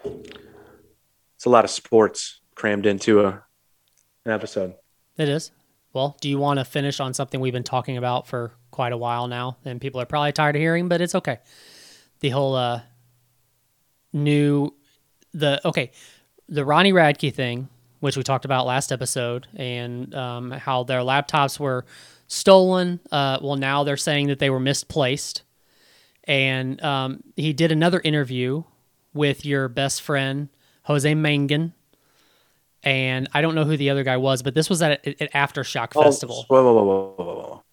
S3: It's a lot of sports crammed into a an episode.
S2: It is. Well, do you want to finish on something we've been talking about for quite a while now, and people are probably tired of hearing, but it's okay. The whole uh, new the okay, the Ronnie Radke thing, which we talked about last episode, and um, how their laptops were stolen. Uh, well, now they're saying that they were misplaced, and um, he did another interview with your best friend Jose Mangin. And I don't know who the other guy was, but this was at an Aftershock
S3: Oh,
S2: Festival.
S3: Whoa, whoa, whoa, whoa, whoa.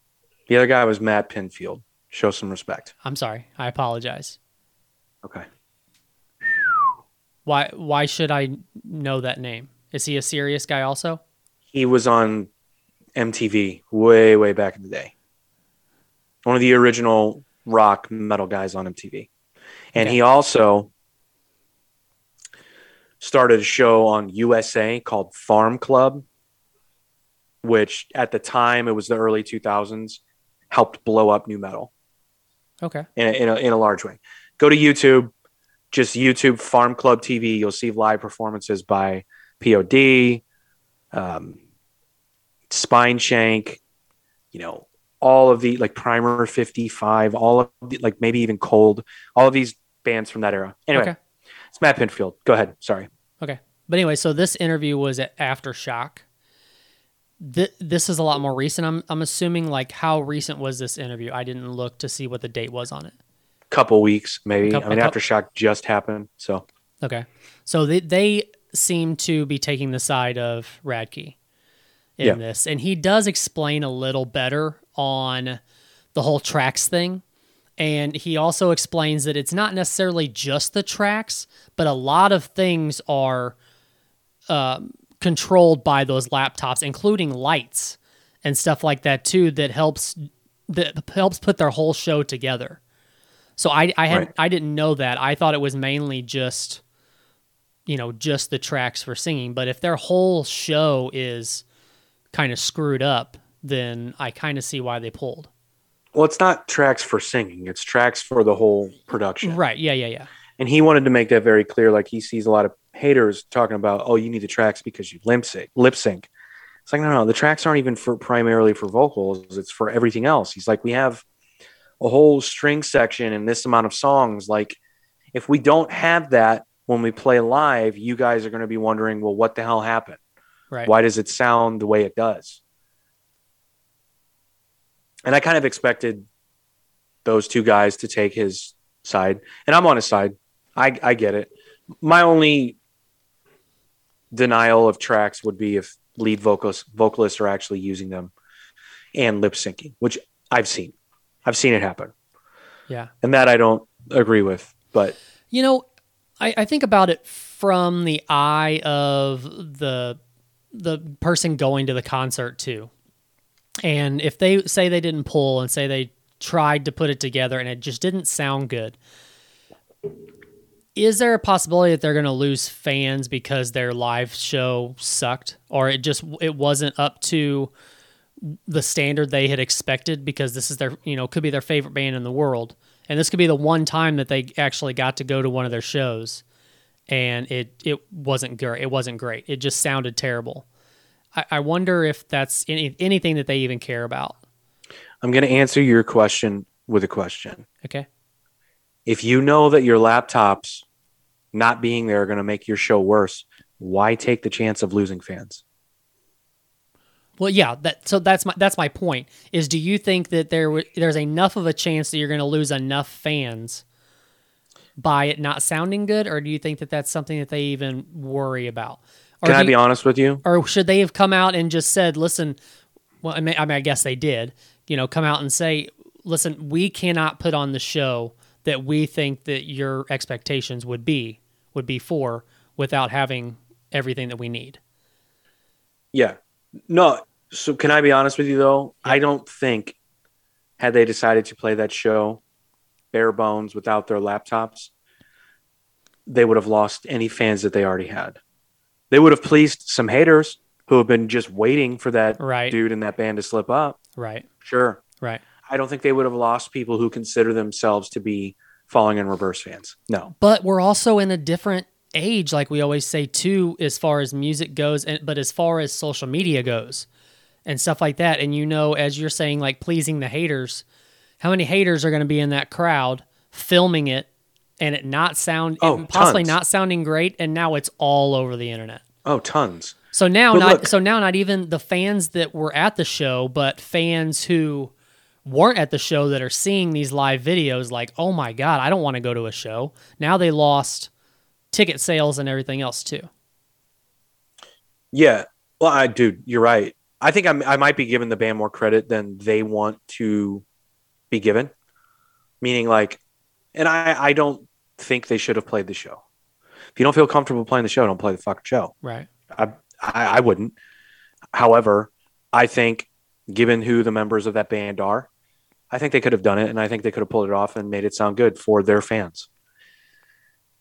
S3: The other guy was Matt Pinfield. Show some respect.
S2: I'm sorry. I apologize.
S3: Okay.
S2: Why why should I know that name? Is he a serious guy also?
S3: He was on MTV way, way back in the day. One of the original rock metal guys on MTV. And
S2: Okay.
S3: he also started a show on USA called Farm Club, which at the time, it was the early 2000s, helped blow up nu metal
S2: Okay.
S3: in a, in a, in a large way. Go to YouTube, just YouTube Farm Club TV. You'll see live performances by POD, um, Spineshank, you know, all of the like Primer 55, all of the, like maybe even Cold, all of these bands from that era. Anyway,
S2: Okay.
S3: it's Matt Pinfield. Go ahead. Sorry.
S2: Okay. But anyway, so this interview was at Aftershock. Th- this is a lot more recent. I'm I'm assuming like how recent was this interview? I didn't look to see what the date was on it.
S3: Couple weeks, maybe.
S2: Couple-
S3: I mean,
S2: couple-
S3: Aftershock just happened. So,
S2: Okay. So they they seem to be taking the side of Radke in
S3: Yeah.
S2: this. And he does explain a little better on the whole tracks thing. And he also explains that it's not necessarily just the tracks, but a lot of things are um, controlled by those laptops, including lights and stuff like that too. That helps that helps put their whole show together. So I I had
S3: Right.
S2: I didn't know that. I thought it was mainly just you know just the tracks for singing. But if their whole show is kind of screwed up, then I kind of see why they pulled.
S3: well, it's not tracks for singing, it's tracks for the whole production.
S2: Right? Yeah. Yeah. Yeah.
S3: And he wanted to make that very clear. Like he sees a lot of haters talking about, oh, you need the tracks because you lip sync. Lip sync. It's like no, no, the tracks aren't even for primarily for vocals. It's for everything else. He's like, we have a whole string section and this amount of songs. Like, if we don't have that when we play live, you guys are going to be wondering, well, what the hell happened?
S2: Right.
S3: Why does it sound the way it does? And I kind of expected those two guys to take his side, and I'm on his side. I I get it. My only denial of tracks would be if lead vocalists vocalists are actually using them and lip syncing, which I've seen. I've seen it happen,
S2: Yeah.
S3: and that I don't agree with. But
S2: You know, I, I think about it from the eye of the the person going to the concert too. And if they say they didn't pull and say they tried to put it together and it just didn't sound good, is there a possibility that they're going to lose fans because their live show sucked? Or it just it wasn't up to the standard they had expected because this is their you know could be their favorite band in the world. And this could be the one time that they actually got to go to one of their shows and it it wasn't great it wasn't great it just sounded terrible i, I wonder if that's any, anything that they even care about
S3: I'm going to answer your question with a question.
S2: okay
S3: If you know that your laptops not being there are going to make your show worse, why take the chance of losing fans?
S2: well yeah that so that's my that's my point is do you think that there w- there's enough of a chance that you're going to lose enough fans by it not sounding good or do you think that that's something that they even worry about or
S3: Can I
S2: you-
S3: be honest with you?
S2: or should they have come out and just said, "Listen," well, I mean, I, mean, I guess they did. You know, come out and say, "Listen, we cannot put on the show that we think that your expectations would be would be for without having everything that we need."
S3: Yeah. No. So can I be honest with you though? I don't think had they decided to play that show bare bones without their laptops, they would have lost any fans that they already had. They would have pleased some haters who have been just waiting for that
S2: Right.
S3: dude and that band to slip up.
S2: Right.
S3: Sure.
S2: Right.
S3: I don't think they would have lost people who consider themselves to be falling in reverse fans. No.
S2: But we're also in a different age, like we always say too, as far as music goes, and but as far as social media goes, and stuff like that. And you know, as you're saying, like pleasing the haters, how many haters are going to be in that crowd filming it and it not sound
S3: Oh,
S2: possibly
S3: tons.
S2: not sounding great, and now it's all over the internet.
S3: Oh, tons.
S2: So now
S3: But
S2: not
S3: look-
S2: so now not even the fans that were at the show, but fans who weren't at the show that are seeing these live videos like, "Oh my god, I don't want to go to a show." Now they lost ticket sales and everything else too.
S3: Yeah. Well, I dude, you're right. I think I'm, I might be giving the band more credit than they want to be given. Meaning, like, and I, I don't think they should have played the show. If you don't feel comfortable playing the show, don't play the fucking show.
S2: Right.
S3: I, I, I wouldn't. However, I think given who the members of that band are, I think they could have done it, and I think they could have pulled it off and made it sound good for their fans.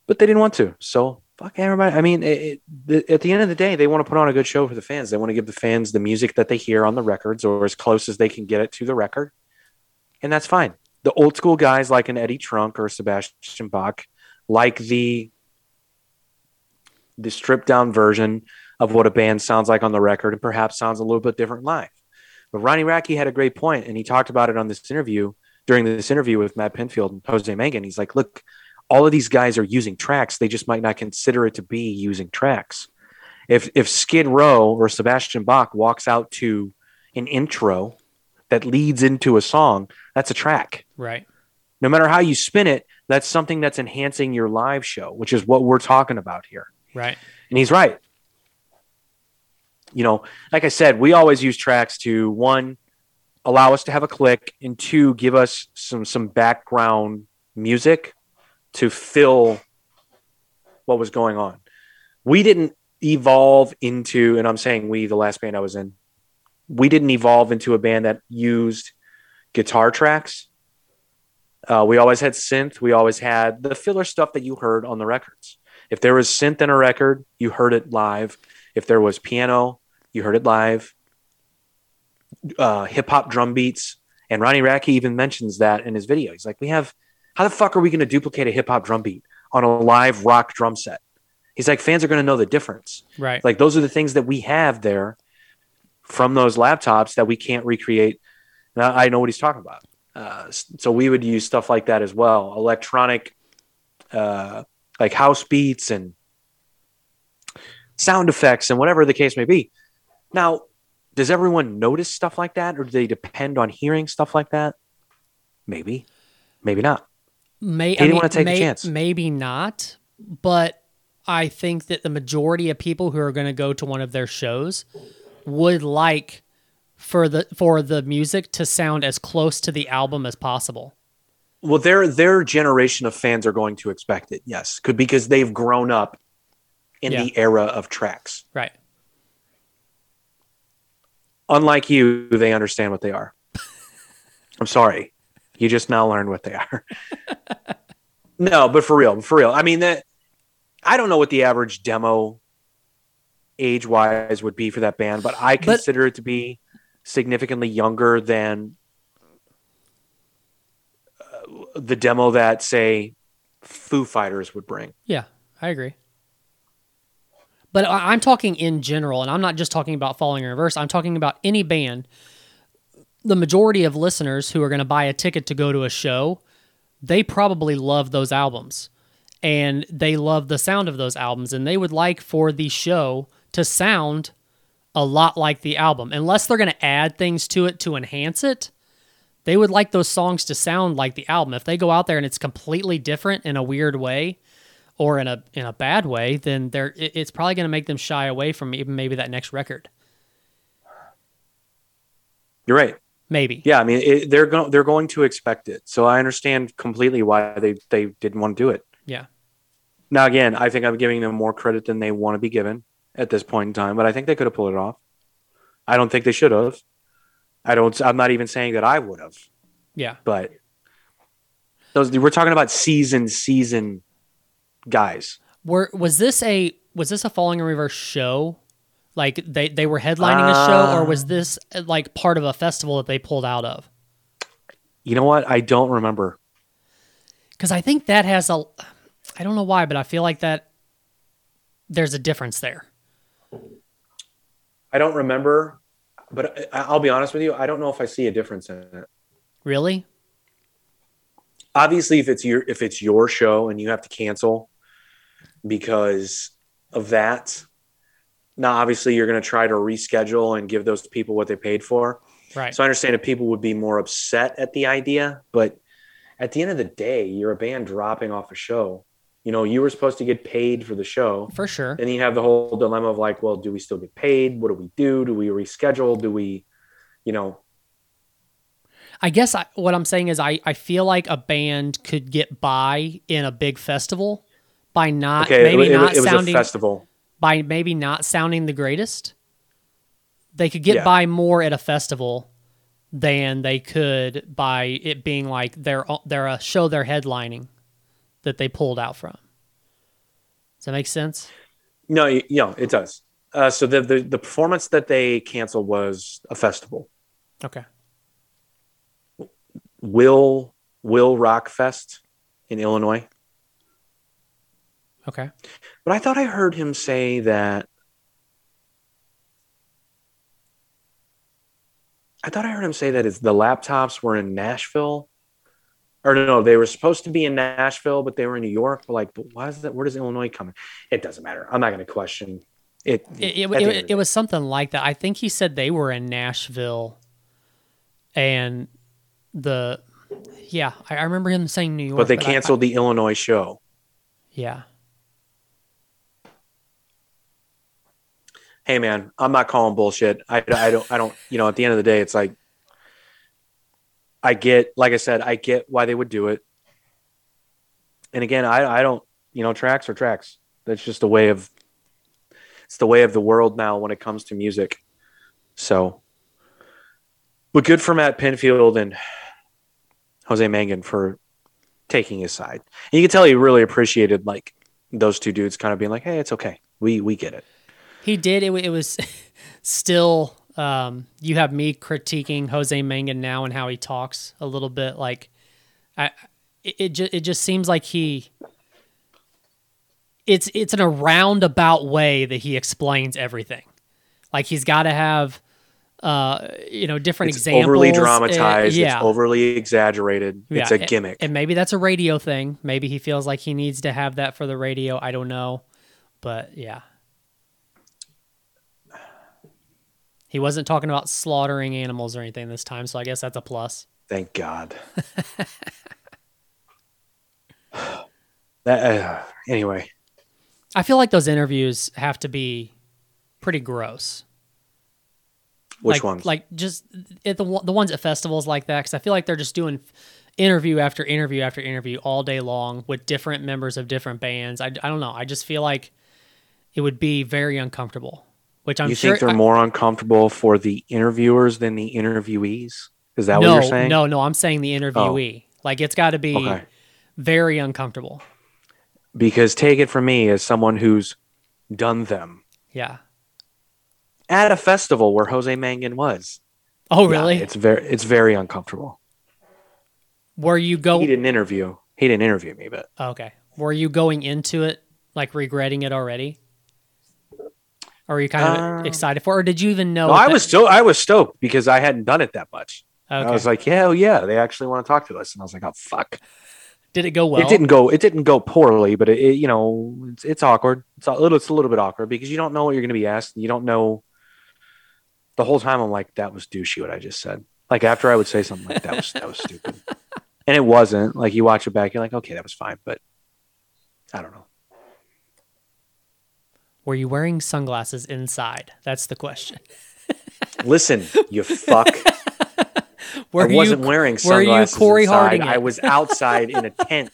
S3: But they didn't want to, so fuck everybody. I mean, it, it, the, at the end of the day, they want to put on a good show for the fans. They want to give the fans the music that they hear on the records, or as close as they can get it to the record, and that's fine. The old school guys like an Eddie Trunk or Sebastian Bach, like the the stripped down version of what a band sounds like on the record and perhaps sounds a little bit different live. But Ronnie Radke had a great point, and he talked about it on this interview during this interview with Matt Pinfield and Jose Mangin. He's like, look, all of these guys are using tracks. They just might not consider it to be using tracks. If if Skid Row or Sebastian Bach walks out to an intro that leads into a song, that's a track.
S2: Right.
S3: No matter how you spin it, that's something that's enhancing your live show, which is what we're talking about here.
S2: Right.
S3: And he's right. You know, like I said, we always use tracks to one allow us to have a click and two give us some some background music to fill what was going on. We didn't evolve into and I'm saying we the last band I was in. We didn't evolve into a band that used guitar tracks. Uh, we always had synth. We always had the filler stuff that you heard on the records. If there was synth in a record, you heard it live. If there was piano, you heard it live. Uh, Hip hop drum beats, and Ronnie Radke even mentions that in his video. He's like, "We have, how the fuck are we going to duplicate a hip hop drum beat on a live rock drum set?" He's like, "Fans are going to know the difference.
S2: Right.
S3: Like those are the things that we have there from those laptops that we can't recreate." Now, I know what he's talking about. Uh, so we would use stuff like that as well, electronic, uh, like house beats and sound effects and whatever the case may be. Now, does everyone notice stuff like that, or do they depend on hearing stuff like that? Maybe, maybe not.
S2: May,
S3: didn't wanna take a chance.
S2: Maybe not, but I think that the majority of people who are going to go to one of their shows would like for the for the music to sound as close to the album as possible.
S3: Well, their their generation of fans are going to expect it, yes, could because they've grown up in
S2: Yeah.
S3: the era of tracks.
S2: Right.
S3: Unlike you, they understand what they are. I'm sorry, you just now learned what they are. no, but for real, for real. I mean that. I don't know what the average demo age wise would be for that band, but I
S2: But-
S3: consider it to be significantly younger than uh, the demo that say Foo Fighters would bring.
S2: Yeah, I agree. But I- I'm talking in general, and I'm not just talking about Falling in Reverse. I'm talking about any band. The majority of listeners who are going to buy a ticket to go to a show, they probably love those albums. And they love the sound of those albums. And they would like for the show to sound a lot like the album. Unless they're going to add things to it to enhance it, they would like those songs to sound like the album. If they go out there and it's completely different in a weird way, or in a in a bad way, then they're it's probably going to make them shy away from even maybe that next record.
S3: You're right.
S2: Maybe.
S3: Yeah, I mean it, they're going they're going to expect it. So I understand completely why they they didn't want to do it.
S2: Yeah.
S3: Now again, I think I'm giving them more credit than they want to be given at this point in time, but I think they could have pulled it off. I don't think they should have. I don't. I'm not even saying that I would have,
S2: Yeah.
S3: but those we're talking about season season guys.
S2: Were was this a was this a Falling in Reverse show? Like they they were headlining a show, or was this uh, like part of a festival that they pulled out of?
S3: You know what? I don't remember.
S2: Because I think that has a, I don't know why, but I feel like that there's a difference there.
S3: I don't remember, but I, I'll be honest with you. I don't know if I see a difference in it.
S2: Really?
S3: obviously if it's your if it's your show and you have to cancel because of that now obviously you're going to try to reschedule and give those people what they paid for
S2: Right.
S3: so i understand if people would be more upset at the idea but at the end of the day you're a band dropping off a show you know you were supposed to get paid for the show.
S2: For sure.
S3: and then you have the whole dilemma of like well do we still get paid? What do we do? Do we reschedule? Do we you know?
S2: I guess I, what I'm saying is I, I feel like a band could get by in a big festival by not
S3: okay
S2: maybe
S3: it, it-
S2: not
S3: it was
S2: sounding
S3: a festival.
S2: by maybe not sounding the greatest. They could get
S3: Yeah.
S2: by more at a festival than they could by it being like they're they're a uh, show they're headlining that they pulled out from. Does that make sense?
S3: No, you know, it does. Uh, so the, the the performance that they canceled was a festival.
S2: Okay.
S3: Will Will Rock Fest in Illinois.
S2: Okay.
S3: But I thought I heard him say that. I thought I heard him say that it's the laptops were in Nashville. Or no, they were supposed to be in Nashville, but they were in New York. But like, but why is that? Where does Illinois come in? It doesn't matter. I'm not going to question it.
S2: It, it,
S3: at the end of
S2: it, it was something like that. I think he said they were in Nashville, and the yeah, I, I remember him saying New York.
S3: but they
S2: I- I-
S3: canceled the Illinois show.
S2: yeah,
S3: hey man i'm not calling bullshit I, I don't i don't you know at the end of the day it's like i get like i said i get why they would do it. And again i i don't you know tracks are tracks. That's just the way of it's the way of the world now when it comes to music. So but good for matt pinfield and jose mangin for taking his side. And you can tell he really appreciated like those two dudes kind of being like hey it's okay. We we get it.
S2: He did. It, it was still. Um, you have me critiquing Jose Mangin now and how he talks a little bit. Like, I it it, ju- it just seems like he. It's it's in a roundabout way that he explains everything. Like he's got to have, uh, you know, different
S3: it's
S2: examples.
S3: overly dramatized.
S2: yeah,
S3: It's overly exaggerated. It's a gimmick.
S2: and maybe that's a radio thing. Maybe he feels like he needs to have that for the radio. I don't know, but yeah. He wasn't talking about slaughtering animals or anything this time, so I guess that's a plus.
S3: Thank God. that uh, anyway.
S2: I feel like those interviews have to be pretty gross.
S3: Which
S2: like,
S3: ones?
S2: Like just at the the ones at festivals like that, because I feel like they're just doing interview after interview after interview all day long with different members of different bands. I, I don't know. I just feel like it would be very uncomfortable. Which I'm
S3: you
S2: sure
S3: think they're
S2: I-
S3: more uncomfortable for the interviewers than the interviewees? Is that
S2: no,
S3: what you're saying? Oh.
S2: no, no. I'm saying the interviewee. Oh. Like it's got to be
S3: Okay.
S2: very uncomfortable.
S3: Because take it from me as someone who's done them
S2: Yeah.
S3: at a festival where Jose Mangin was.
S2: Oh,
S3: Yeah,
S2: really?
S3: it's very it's very uncomfortable.
S2: Were you go?
S3: He didn't interview. He didn't interview me, but
S2: Okay. Were you going into it like regretting it already? Or were you kind of
S3: Uh,
S2: excited for, or did you even know?
S3: no, I was still I was stoked because I hadn't done it that much.
S2: Okay.
S3: I was like, yeah, oh, yeah, they actually want to talk to us, and I was like, oh fuck.
S2: Did it go well?
S3: it didn't go. It didn't go poorly, but it, it you know, it's, it's awkward. It's a little. It's a little bit awkward because you don't know what you're going to be asked. and You don't know. The whole time I'm like, that was douchey what I just said. Like after I would say something like that was that was stupid, and it wasn't. Like you watch it back, you're like, okay, that was fine, but I don't know.
S2: Were you wearing sunglasses inside? That's the question.
S3: Listen, you fuck.
S2: Were
S3: I wasn't
S2: you,
S3: wearing
S2: were you
S3: sunglasses
S2: Corey
S3: inside. I was outside in a tent,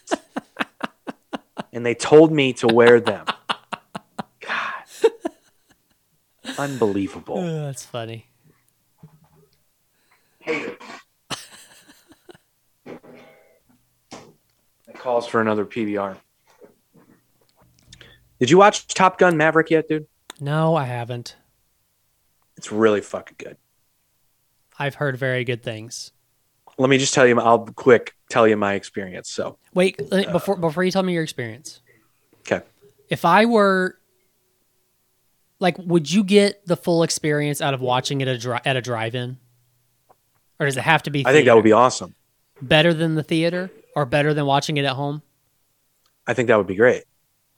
S3: and they told me to wear them. God, unbelievable.
S2: Uh, that's funny.
S3: Hate it. That calls for another PBR. Did you watch Top Gun Maverick yet, dude?
S2: No, I haven't.
S3: It's really fucking good.
S2: I've heard very good things.
S3: Let me just tell you, I'll quick tell you my experience. So,
S2: Wait, let- uh, before before you tell me your experience,
S3: okay.
S2: if I were like, would you get the full experience out of watching it at a, dri- at a drive-in, or does it have to be?
S3: I think that would be awesome.
S2: better than the theater, or better than watching it at home.
S3: I think that would be great.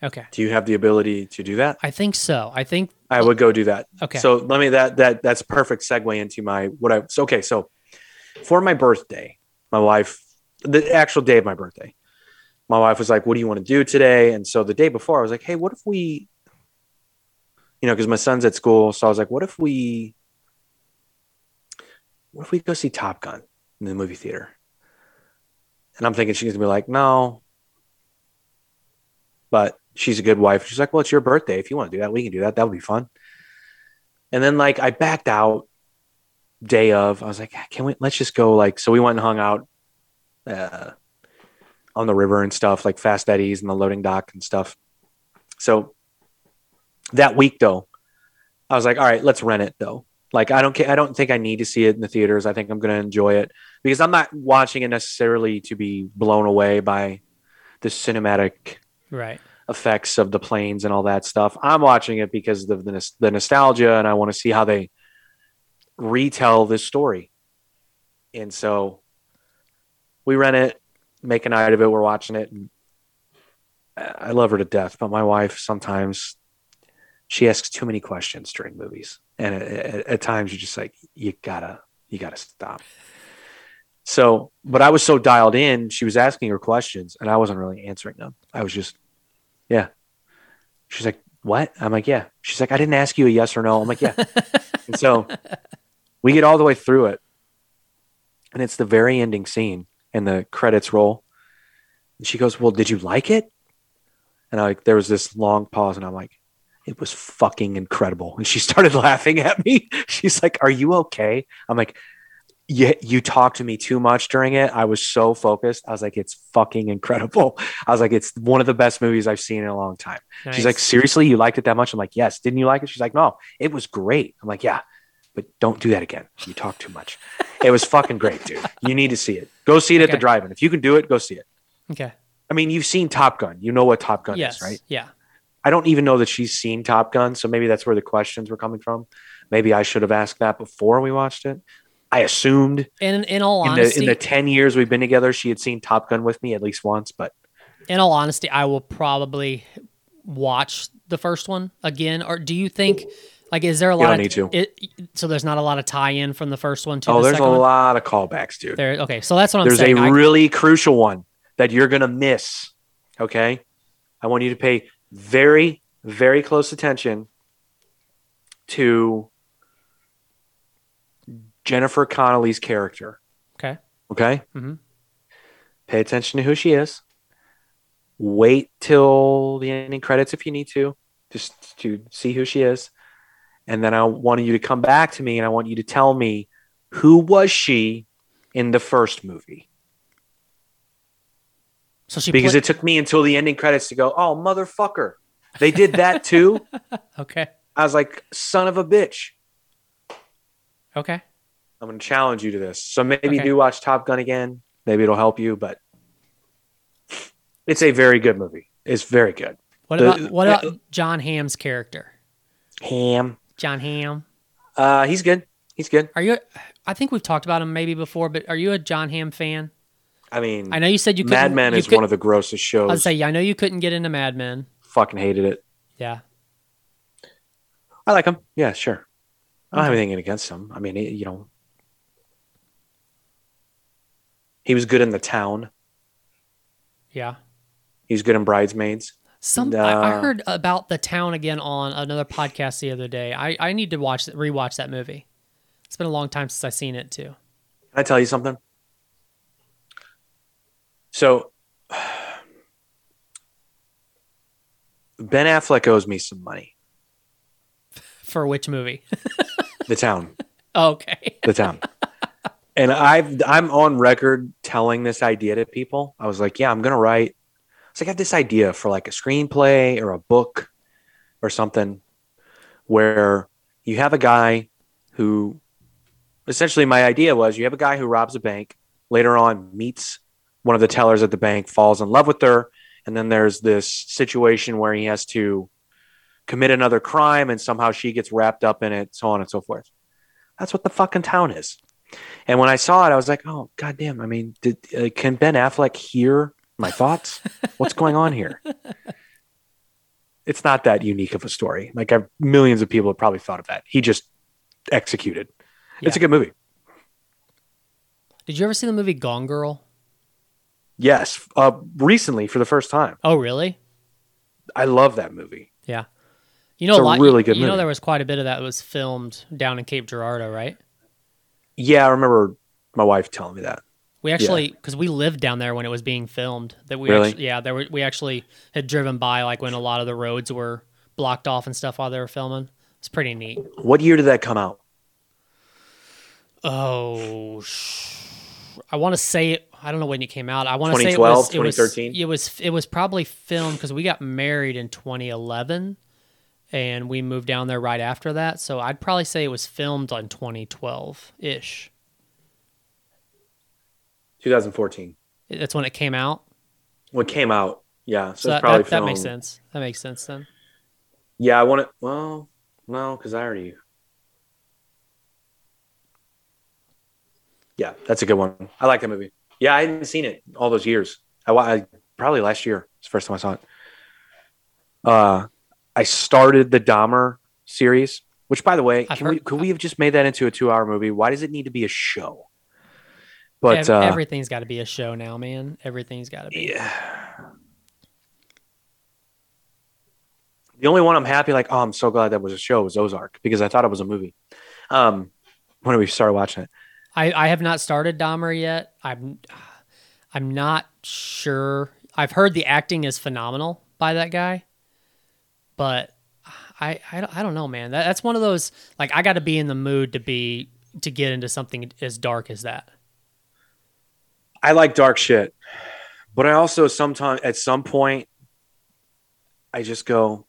S2: Okay,
S3: Do you have the ability to do that?
S2: I think so. I think
S3: I would go do that.
S2: Okay.
S3: So let me that that that's perfect segue into my what I so okay, so for my birthday, my wife the actual day of my birthday, my wife was like, What do you want to do today? And so the day before I was like, Hey, what if we you know, because my son's at school, so I was like, What if we what if we go see Top Gun in the movie theater? And I'm thinking she's gonna be like, No. But she's a good wife. She's like, Well, it's your birthday. If you want to do that, we can do that. That would be fun. And then like I backed out day of. I was like, can we let's just go like so we went and hung out uh on the river and stuff, like Fast Eddie's and the loading dock and stuff. So that week though, I was like, all right, let's rent it though. Like I don't care I don't think I need to see it in the theaters. I think I'm gonna enjoy it because I'm not watching it necessarily to be blown away by the cinematic
S2: right.
S3: Effects of the planes and all that stuff. I'm watching it because of the, the nostalgia and I want to see how they retell this story. And so we rent it, make a night of it. We're watching it. I love her to death, but my wife sometimes she asks too many questions during movies. And at, at times you're just like, you gotta, you gotta stop. So, but I was so dialed in, she was asking her questions and I wasn't really answering them. I was just yeah. She's like, what? I'm like, yeah. She's like, I didn't ask you a yes or no. I'm like, yeah. and so we get all the way through it. And it's the very ending scene and the credits roll. And she goes, Well, did you like it? And I like there was this long pause, and I'm like, it was fucking incredible. And she started laughing at me. She's like, Are you okay? I'm like, yeah, you talked to me too much during it. I was so focused. I was like, it's fucking incredible. I was like, it's one of the best movies I've seen in a long time. She's like, seriously, you liked it that much? I'm like, yes. Didn't you like it? She's like, no, it was great. I'm like, yeah, but don't do that again. You talk too much. it was fucking great, dude. You need to see it. Go see it at the drive-in. If you can do it, go see it.
S2: okay.
S3: I mean, you've seen Top Gun. You know what Top Gun
S2: Yes.
S3: is, right?
S2: Yeah.
S3: I don't even know that she's seen Top Gun, so maybe that's where the questions were coming from. Maybe I should have asked that before we watched it. I assumed
S2: And in all
S3: in the
S2: honesty,
S3: in the 10 years we've been together, she had seen Top Gun with me at least once, but
S2: in all honesty, I will probably watch the first one again. Or do you think, like, is there a lot
S3: don't
S2: of
S3: need to.
S2: It, so there's not a lot of tie-in from the first one to
S3: oh,
S2: the
S3: there's a
S2: one.
S3: lot of callbacks, dude.
S2: There. Okay, so that's what I'm
S3: There's a
S2: saying. I-
S3: really crucial one that you're going to miss. Okay. I want you to pay very, very close attention to Jennifer Connelly's character.
S2: Okay.
S3: Okay.
S2: Mhm.
S3: Pay attention to who she is. Wait till the ending credits if you need to, just to see who she is. And then I want you to come back to me and I want you to tell me who was she in the first movie?
S2: So she
S3: Because it took me until the ending credits to go, oh, motherfucker. They did that too.
S2: okay.
S3: I was like, son of a bitch.
S2: Okay.
S3: I'm going to challenge you to this. So maybe
S2: Okay.
S3: do watch Top Gun again. Maybe it'll help you, but it's a very good movie. It's very good.
S2: What
S3: The-
S2: about what about Jon Hamm's character?
S3: Hamm.
S2: Jon Hamm.
S3: Uh, he's good. He's good.
S2: Are you? I think we've talked about him maybe before, but are you a Jon Hamm fan?
S3: I mean,
S2: I know you said you couldn't.
S3: Mad Men
S2: you
S3: is
S2: could-
S3: one of the grossest shows.
S2: I'd say yeah, I know you couldn't get into Mad Men.
S3: Fucking hated it.
S2: Yeah.
S3: I like him. Yeah, sure. I don't have anything against him. I mean, you know, he was good in The Town.
S2: Yeah.
S3: He's good in Bridesmaids.
S2: Some I, I
S3: uh,
S2: heard about the town again on another podcast the other day. I, I need to watch rewatch that movie. It's been a long time since I've seen it too.
S3: Can I tell you something? So, Ben Affleck owes me some money.
S2: For which movie?
S3: The Town.
S2: okay.
S3: the town. And I've I'm on record telling this idea to people. I was like, yeah, I'm gonna write. So I have this idea for like a screenplay or a book or something where you have a guy who essentially my idea was you have a guy who robs a bank, later on meets one of the tellers at the bank, falls in love with her, and then there's this situation where he has to commit another crime and somehow she gets wrapped up in it, so on and so forth. That's what the fucking town is. And when I saw it, I was like, "Oh, goddamn! I mean, did, uh, can Ben Affleck hear my thoughts? What's going on here?" It's not that unique of a story. Like I've, millions of people have probably thought of that. He just executed. It's a good movie.
S2: Did you ever see the movie Gone Girl?
S3: Yes, uh, recently for the first time.
S2: Oh, really?
S3: I love that movie.
S2: Yeah. You know,
S3: It's
S2: a lot.
S3: really good
S2: You know,
S3: movie.
S2: there was quite a bit of that was filmed down in Cape Girardeau, right?
S3: Yeah, I remember my wife telling me that.
S2: We actually, because we lived down there when it was being filmed. That we,
S3: Really?
S2: actually, yeah, there were, we actually had driven by like when a lot of the roads were blocked off and stuff while they were filming. It's pretty neat.
S3: What year did that come out?
S2: Oh, I want to say it. I don't know when it came out. I want to say it
S3: 2012,
S2: was, it was
S3: 2013?
S2: It was it was probably filmed because we got married in 2011, and we moved down there right after that. So I'd probably say it was filmed on 2012 ish.
S3: 2014.
S2: That's when it came out.
S3: What came out? Yeah, so,
S2: So that,
S3: probably
S2: that, that makes sense. That makes sense then.
S3: Yeah, I want to. Well, no, because I already. Yeah, that's a good one. I like that movie. Yeah, I hadn't seen it all those years. I, I probably last year. It's the first time I saw it. Uh, I started the Dahmer series, which, by the way,
S2: I've
S3: can we, could we have just made that into a two-hour movie? Why does it need to be a show? But
S2: Ev-
S3: uh,
S2: everything's got to be a show now, man. Everything's got to be.
S3: yeah. The only one I'm happy, like, oh, I'm so glad that was a show, was Ozark because I thought it was a movie. Um, when we started watching it,
S2: I, I have not started Dahmer yet. I'm I'm not sure. I've heard the acting is phenomenal by that guy, but I I don't, I don't know, man. That, that's one of those like I got to be in the mood to be to get into something as dark as that.
S3: I like dark shit, but I also sometimes at some point I just go,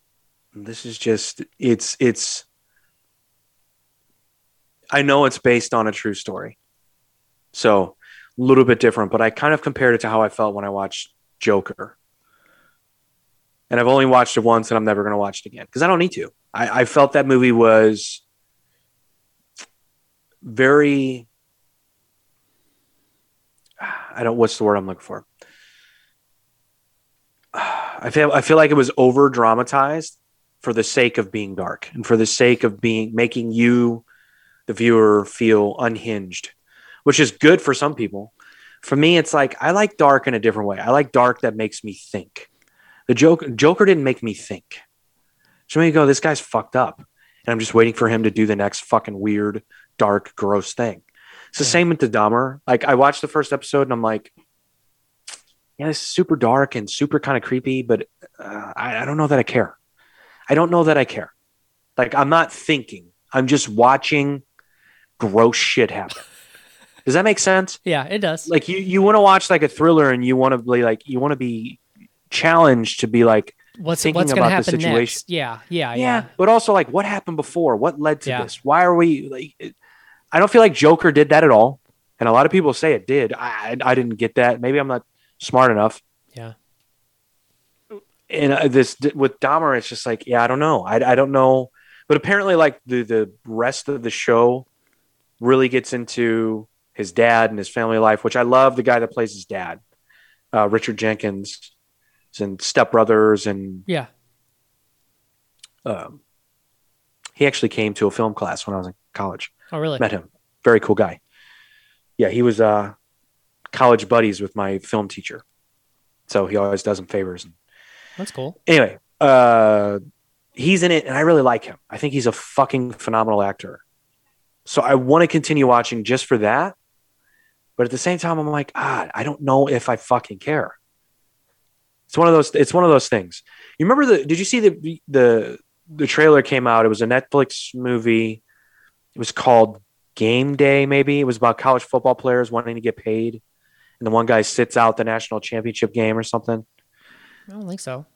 S3: this is just it's it's. I know it's based on a true story, so a little bit different. But I kind of compared it to how I felt when I watched Joker, and I've only watched it once, and I'm never going to watch it again because I don't need to. I, I felt that movie was very I don't what's the word I'm looking for. I feel I feel like it was over dramatized for the sake of being dark and for the sake of being making you the viewer feel unhinged, which is good for some people. For me, it's like I like dark in a different way. I like dark that makes me think. The Joker Joker didn't make me think. So maybe go, this guy's fucked up. And I'm just waiting for him to do the next fucking weird, dark, gross thing. It's the
S2: Yeah.
S3: same with the Dahmer. Like I watched the first episode and I'm like, yeah, it's super dark and super kind of creepy, but uh, I, I don't know that I care. I don't know that I care. Like I'm not thinking. I'm just watching gross shit happen. Does that make sense?
S2: Yeah, it does.
S3: Like you, you want to watch like a thriller and you want to be like, you want to be challenged to be like,
S2: what's
S3: thinking
S2: what's
S3: about the situation.
S2: next? Yeah, yeah,
S3: yeah,
S2: yeah.
S3: but also like what happened before? What led to
S2: Yeah.
S3: this? Why are we like? it- I don't feel like Joker did that at all, and a lot of people say it did. I I didn't get that. Maybe I'm not smart enough.
S2: Yeah.
S3: And uh, this with Dahmer, it's just like, yeah, I don't know. I I don't know. But apparently, like the the rest of the show really gets into his dad and his family life, which I love. The guy that plays his dad, uh, Richard Jenkins, in Step Brothers and
S2: Yeah.
S3: um, he actually came to a film class when I was in college.
S2: Oh, really?
S3: Met him. Very cool guy. Yeah, he was uh, college buddies with my film teacher. So he always does him favors.
S2: That's cool.
S3: Anyway, uh, he's in it, and I really like him. I think he's a fucking phenomenal actor. So I want to continue watching just for that. But at the same time, I'm like, ah, I don't know if I fucking care. It's one of those. It's one of those things. You remember the? Did you see the the the trailer came out? It was a Netflix movie. It was called Game Day. Maybe it was about college football players wanting to get paid, and the one guy sits out the national championship game or something.
S2: I don't think so.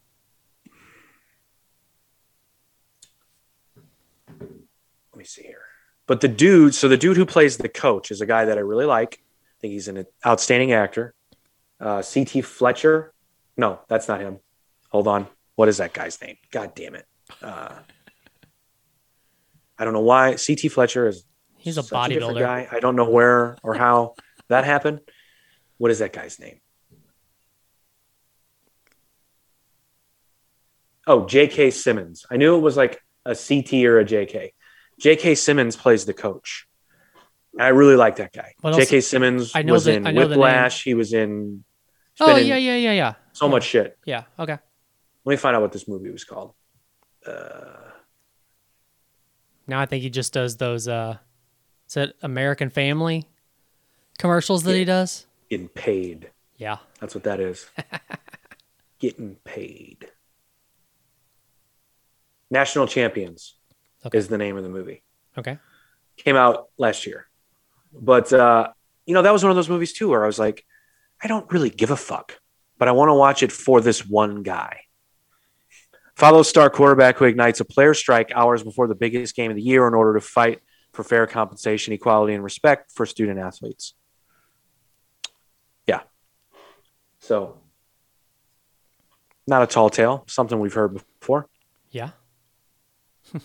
S3: let me see here. But the dude, so the dude who plays the coach is a guy that I really like. I think he's an outstanding actor. Uh, C.T. Fletcher. No, that's not him. Hold on. What is that guy's name? God damn it. Uh, I don't know why. C.T. Fletcher is
S2: He's a bodybuilder.
S3: guy. I don't know where or how that happened. What is that guy's name? Oh, J.K. Simmons. I knew it was like a CT or a J.K. J.K. Simmons plays the coach. I really like that guy. J.K. Simmons
S2: I know
S3: was
S2: the-
S3: in
S2: I know.
S3: Whiplash. He was in.
S2: Oh yeah, yeah, yeah, yeah,
S3: So much shit.
S2: yeah. Okay.
S3: Let me find out what this movie was called. Uh,
S2: Now I think he just does those. uh Is it American Family commercials that he does?
S3: getting paid.
S2: Yeah.
S3: That's what that is. Getting paid. National Champions
S2: Okay.
S3: is the name of the movie.
S2: Okay.
S3: Came out last year. But uh, you know, that was one of those movies too where I was like, I don't really give a fuck, but I want to watch it for this one guy. Follow star quarterback who ignites a player strike hours before the biggest game of the year in order to fight for fair compensation, equality, and respect for student athletes. Yeah. So, not a tall tale, something we've heard before.
S2: Yeah.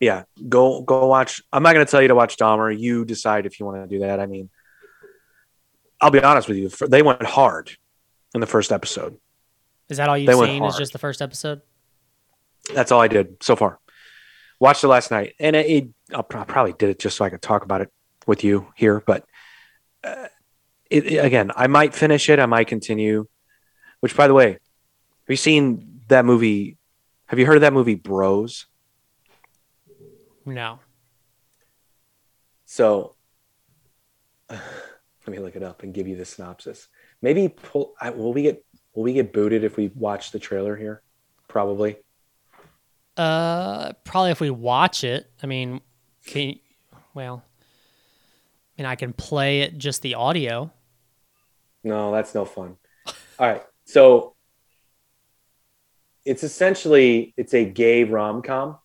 S3: yeah, go go watch. I'm not going to tell you to watch Dahmer. You decide if you want to do that. I mean, I'll be honest with you. They went hard in the first episode.
S2: Is that all you've
S3: They
S2: seen? Is just the first episode?
S3: That's all I did so far. Watched it last night, and it, it I probably did it just so I could talk about it with you here. But uh, it, it- again, I might finish it. I might continue. Which, by the way, have you seen that movie? Have you heard of that movie, Bros?
S2: No.
S3: So let me look it up and give you the synopsis. Maybe pull. I, will we get will we get booted if we watch the trailer here? Probably.
S2: Uh, probably if we watch it. I mean, can you, well, I mean, I can play it just the audio.
S3: No, that's no fun. All right. So it's essentially it's a gay rom-com.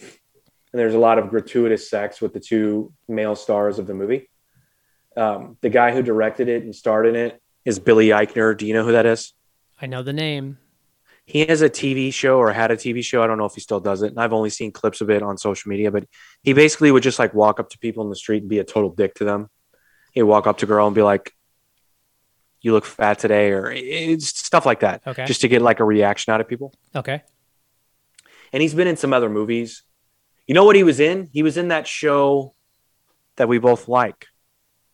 S3: And there's a lot of gratuitous sex with the two male stars of the movie. Um, the guy who directed it and starred in it is Billy Eichner. Do you know who that is?
S2: I know the name.
S3: he has a TV show or had a TV show. I don't know if he still does it. And I've only seen clips of it on social media, but he basically would just like walk up to people in the street and be a total dick to them. He'd walk up to a girl and be like, you look fat today, or it's stuff like that,
S2: Okay.
S3: just to get like a reaction out of people.
S2: Okay.
S3: And he's been in some other movies. You know what he was in? He was in that show that we both like.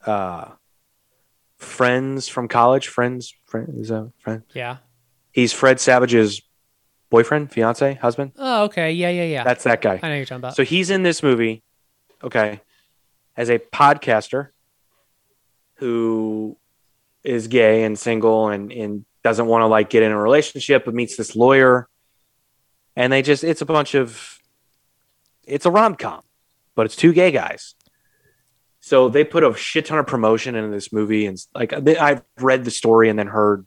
S3: Uh, Friends from college. Friends, friend is a friend.
S2: Yeah.
S3: He's Fred Savage's boyfriend, fiance, husband.
S2: Oh, okay. Yeah, yeah, yeah.
S3: That's that guy.
S2: I know you're talking about.
S3: So he's in this movie, okay, as a podcaster who is gay and single and, and doesn't want to like get in a relationship, but meets this lawyer. And they just, it's a bunch of, it's a rom com, but it's two gay guys. So they put a shit ton of promotion into this movie. And like, I've read the story and then heard,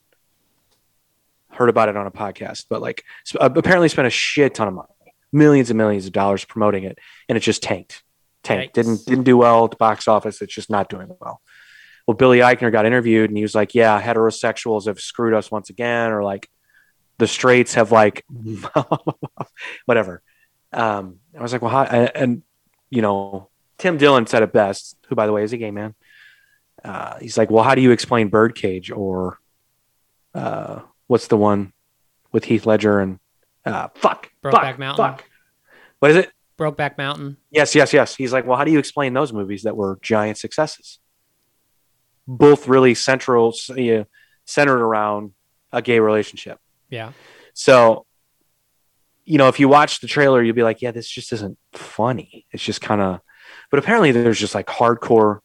S3: heard about it on a podcast, but like sp- apparently spent a shit ton of money, millions and millions of dollars promoting it. And it just tanked, tanked,
S2: Yikes.
S3: didn't, didn't do well at the box office. It's just not doing well well, Billy Eichner got interviewed and he was like, yeah, heterosexuals have screwed us once again, or like the straights have like, whatever. Um, I was like, well, how, and, you know, Tim Dillon said it best, who, by the way, is a gay man. Uh, he's like, well, how do you explain Birdcage or uh, what's the one with Heath Ledger and uh, fuck,
S2: Brokeback
S3: fuck,
S2: Mountain.
S3: fuck. What is it?
S2: Brokeback Mountain.
S3: Yes, yes, yes. He's like, well, how do you explain those movies that were giant successes? Both really central, you know, centered around a gay relationship.
S2: Yeah.
S3: So, you know, if you watch the trailer, you'll be like, yeah, this just isn't funny. It's just kind of, but apparently there's just like hardcore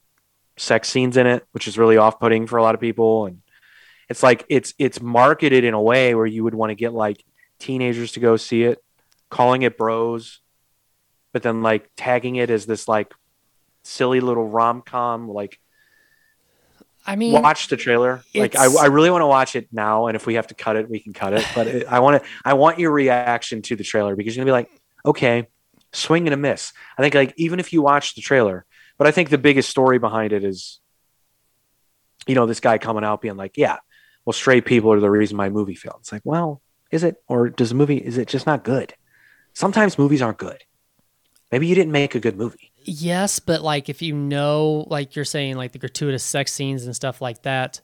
S3: sex scenes in it, which is really off putting for a lot of people. And it's like, it's, it's marketed in a way where you would want to get like teenagers to go see it, calling it bros, but then like tagging it as this like silly little rom com, like,
S2: I mean,
S3: watch the trailer. Like I, I really want to watch it now, and if we have to cut it, we can cut it. But it, I want to, I want your reaction to the trailer because you're gonna be like, okay, swing and a miss. I think like even if you watch the trailer, but I think the biggest story behind it is, you know, this guy coming out being like, yeah, well, straight people are the reason my movie failed. It's like, well, is it, or does the movie is it just not good? Sometimes movies aren't good. Maybe you didn't make a good movie.
S2: yes, but like if you know, like you're saying, like the gratuitous sex scenes and stuff like that,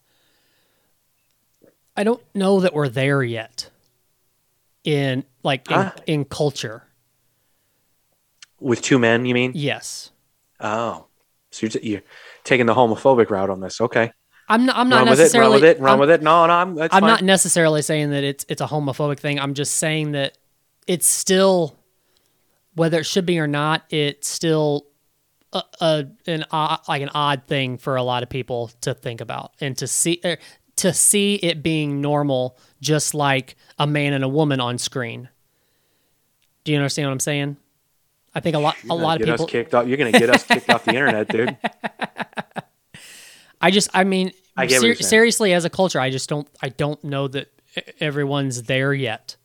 S2: I don't know that we're there yet. In like in, in culture,
S3: With two men, you mean?
S2: yes.
S3: Oh, so you're, t- you're taking the homophobic route on this? Okay.
S2: I'm not. I'm not
S3: run with it.
S2: necessarily.
S3: Run with it. Run
S2: I'm-
S3: with it. No, no, I'm. That's
S2: I'm
S3: fine.
S2: not necessarily saying that it's it's a homophobic thing. I'm just saying that it's still whether it should be or not, it's still a, a an odd, like an odd thing for a lot of people to think about and to see er, to see it being normal, just like a man and a woman on screen. Do you understand what I'm saying? I think a lot
S3: You're
S2: a lot of people.
S3: Kicked off. You're going to get us kicked off the internet, dude.
S2: I just, I mean,
S3: I
S2: ser- seriously, as a culture, I just don't, I don't know that everyone's there yet.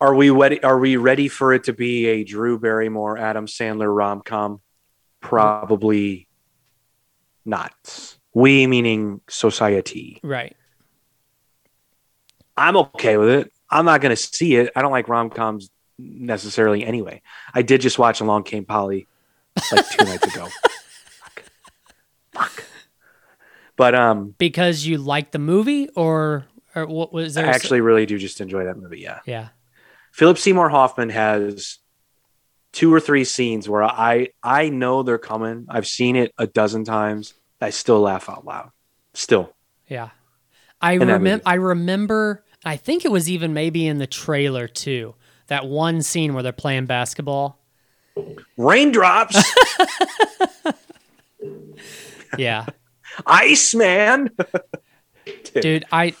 S3: Are we ready? Are we ready for it to be a Drew Barrymore, Adam Sandler rom com? Probably not. We meaning society.
S2: Right.
S3: I'm okay with it. I'm not going to see it. I don't like rom coms necessarily anyway. I did just watch Along Came Polly like two nights ago. Fuck. Fuck. But um,
S2: Because you like the movie, or or what was there? s-
S3: actually really do just enjoy that movie. Yeah.
S2: yeah.
S3: Philip Seymour Hoffman has two or three scenes where I I know they're coming. I've seen it a dozen times. I still laugh out loud. Still.
S2: Yeah. I remember. I remember. I think it was even maybe in the trailer too. That one scene where they're playing basketball.
S3: Raindrops,
S2: Yeah,
S3: Ice Man.
S2: dude. I,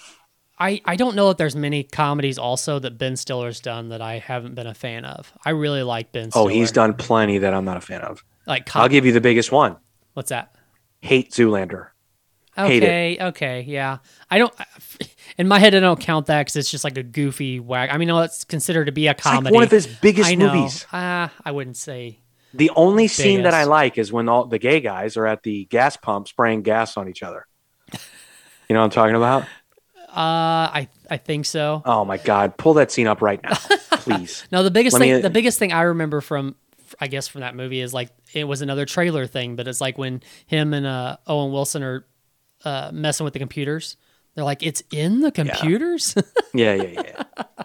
S2: I, I don't know if there's many comedies also that Ben Stiller's done that I haven't been a fan of. I really like Ben. Stiller.
S3: Oh, he's done plenty that I'm not a fan of.
S2: like. Com-
S3: I'll give you the biggest one.
S2: what's that?
S3: Hate Zoolander. Hate it.
S2: Okay, okay, yeah. I don't. In my head, I don't count that because it's just like a goofy wag. I mean, no, it's considered to be a
S3: It's like
S2: comedy.
S3: one of his biggest
S2: I know.
S3: movies.
S2: Ah, I wouldn't say.
S3: The only scene that I like is when all the gay guys are at the gas pump spraying gas on each other. You know what I'm talking about?
S2: Uh, I I think so.
S3: Oh my god, pull that scene up right now, please.
S2: No, the biggest
S3: Let me-
S2: thing, the biggest thing I remember from, I guess, from that movie is like it was another trailer thing, but it's like when him and uh, Owen Wilson are uh, messing with the computers. They're like, it's in the computers.
S3: Yeah, yeah, yeah. Yeah,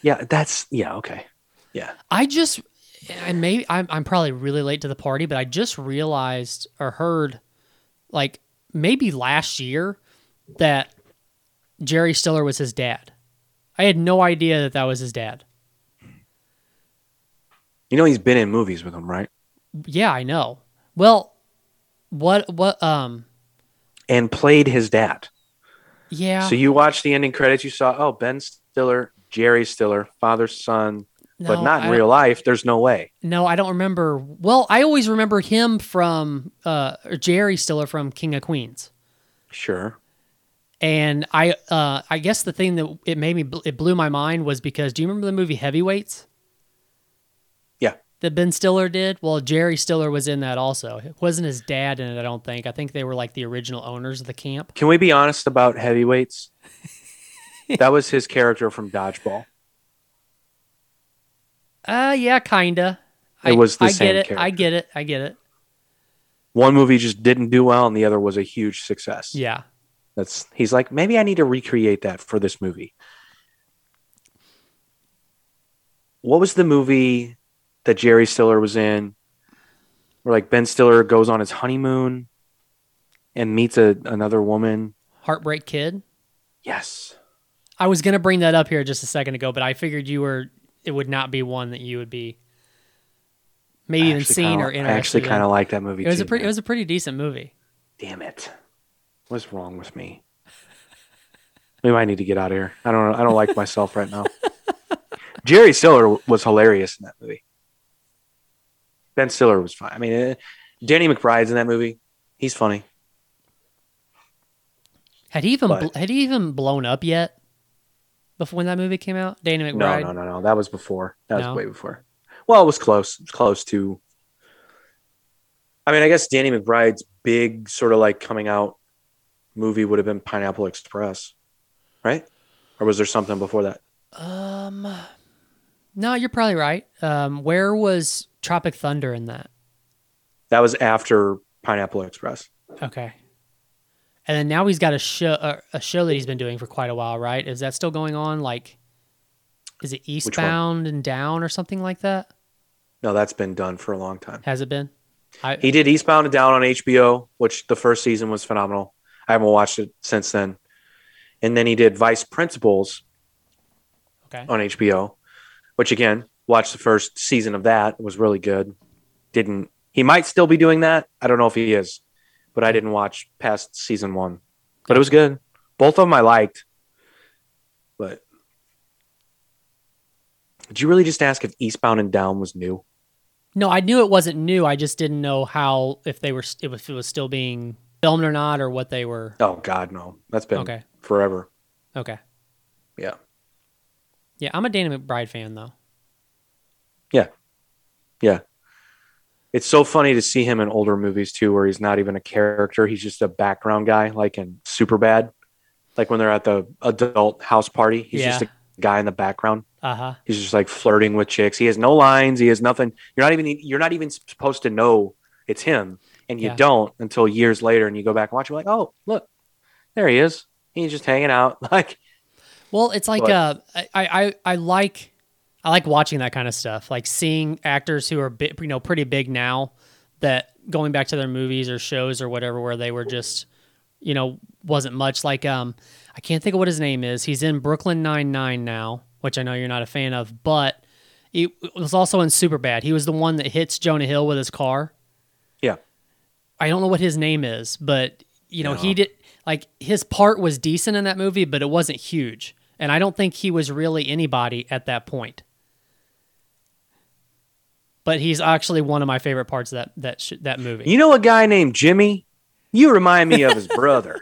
S3: yeah that's yeah, okay. Yeah.
S2: I just, and maybe I'm, I'm probably really late to the party, but I just realized or heard, like maybe last year, that Jerry Stiller was his dad. I had no idea that that was his dad.
S3: You know he's been in movies with him, right?
S2: Yeah, I know. Well, what what um
S3: And played his dad.
S2: Yeah.
S3: So you watched the ending credits, you saw, oh, Ben Stiller, Jerry Stiller, father, son, but not in
S2: don't-
S3: real life. There's no way.
S2: No, I don't remember. Well, I always remember him from uh Jerry Stiller from King of Queens.
S3: Sure.
S2: And I uh I guess the thing that it made me it blew my mind was because do you remember the movie Heavyweights? That Ben Stiller did? Well, Jerry Stiller was in that also. It wasn't his dad in it, I don't think. I think they were like the original owners of the camp.
S3: Can we be honest about heavyweights? that was his character from Dodgeball.
S2: Uh yeah, kinda.
S3: It was the
S2: I
S3: same
S2: get it. I get it. I get it.
S3: One movie just didn't do well, and the other was a huge success.
S2: Yeah.
S3: That's he's like, maybe I need to recreate that for this movie. What was the movie that Jerry Stiller was in? Where like Ben Stiller goes on his honeymoon and meets a, another woman.
S2: Heartbreak Kid.
S3: Yes.
S2: I was gonna bring that up here just a second ago, but I figured you were it would not be one that you would be maybe
S3: I
S2: even seen
S3: kinda-
S2: or
S3: I actually kind of like that movie.
S2: It was
S3: too,
S2: a pretty. It was a pretty decent movie.
S3: Damn it. What's wrong with me? We might need to get out of here. I don't. I don't like myself right now. Jerry Stiller was hilarious in that movie. Ben Stiller was fine. I mean, eh, Danny McBride's in that movie. He's funny.
S2: Had he even
S3: But-
S2: bl- had he even blown up yet? Before when that movie came out, Danny
S3: No,
S2: McBride.
S3: no, no, no. That was before. That was
S2: No?
S3: way before. Well, it was close. It was close to. I mean, I guess Danny McBride's big sort of like coming out movie would have been Pineapple Express, right? Or was there something before that?
S2: Um, no, you're probably right. Um, where was Tropic Thunder in that?
S3: That was after Pineapple Express.
S2: Okay. And then now he's got a show uh, a show that he's been doing for quite a while, right? Is that still going on? Like, is it Eastbound and Down or something like that?
S3: No, that's been done for a long time.
S2: Has it been? I
S3: He did Eastbound and Down on HBO, which the first season was phenomenal. I haven't watched it since then. And then he did Vice Principals
S2: okay.
S3: on HBO, which again, watched the first season of that. It was really good. Didn't he might still be doing that? I don't know if he is, but I didn't watch past season one. But it was good. Both of them I liked. But did you really just ask if Eastbound and Down was new?
S2: No, I knew it wasn't new. I just didn't know how if they were if it was still being filmed or not, or what they were.
S3: Oh God, no. That's been
S2: Okay.
S3: forever.
S2: Okay.
S3: Yeah.
S2: Yeah, I'm a Danny McBride fan though.
S3: Yeah. Yeah. It's so funny to see him in older movies too, where he's not even a character. He's just a background guy, like in Superbad. Like when they're at the adult house party, he's
S2: Yeah.
S3: just a guy in the background.
S2: Uh huh.
S3: He's just like flirting with chicks. He has no lines. He has nothing. You're not even you're not even supposed to know it's him, and you
S2: Yeah.
S3: don't until years later. And you go back and watch. You're like, oh, look, there he is. He's just hanging out. Like,
S2: Well, it's like
S3: But-
S2: uh, I, I I like I like watching that kind of stuff. Like seeing actors who are you know pretty big now that going back to their movies or shows or whatever where they were just you know wasn't much like um I can't think of what his name is. He's in Brooklyn Nine Nine now, which I know you're not a fan of, but he was also in Superbad. He was the one that hits Jonah Hill with his car.
S3: yeah,
S2: I don't know what his name is, but you know, he did like his part was decent in that movie, but it wasn't huge. And I don't think he was really anybody at that point. But he's actually one of my favorite parts of that that sh- that movie.
S3: You know a guy named Jimmy? You remind me of his brother.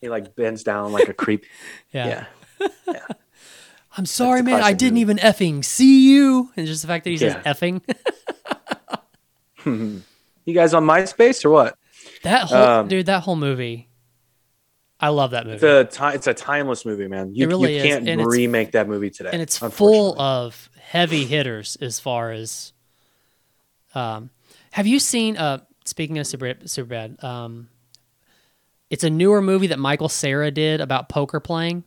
S3: he like bends down like a creep.
S2: yeah.
S3: Yeah.
S2: I'm sorry, man. I didn't
S3: movie.
S2: even effing see you. And just the fact that he says
S3: Yeah.
S2: effing.
S3: You guys on MySpace or what?
S2: that whole
S3: Um,
S2: dude, that whole movie. I love that movie.
S3: It's a ti- it's a timeless movie, man. You,
S2: really
S3: you can't remake that movie today.
S2: and it's full of heavy hitters as far as um have you seen uh speaking of super super bad um it's a newer movie that michael Cera did about poker playing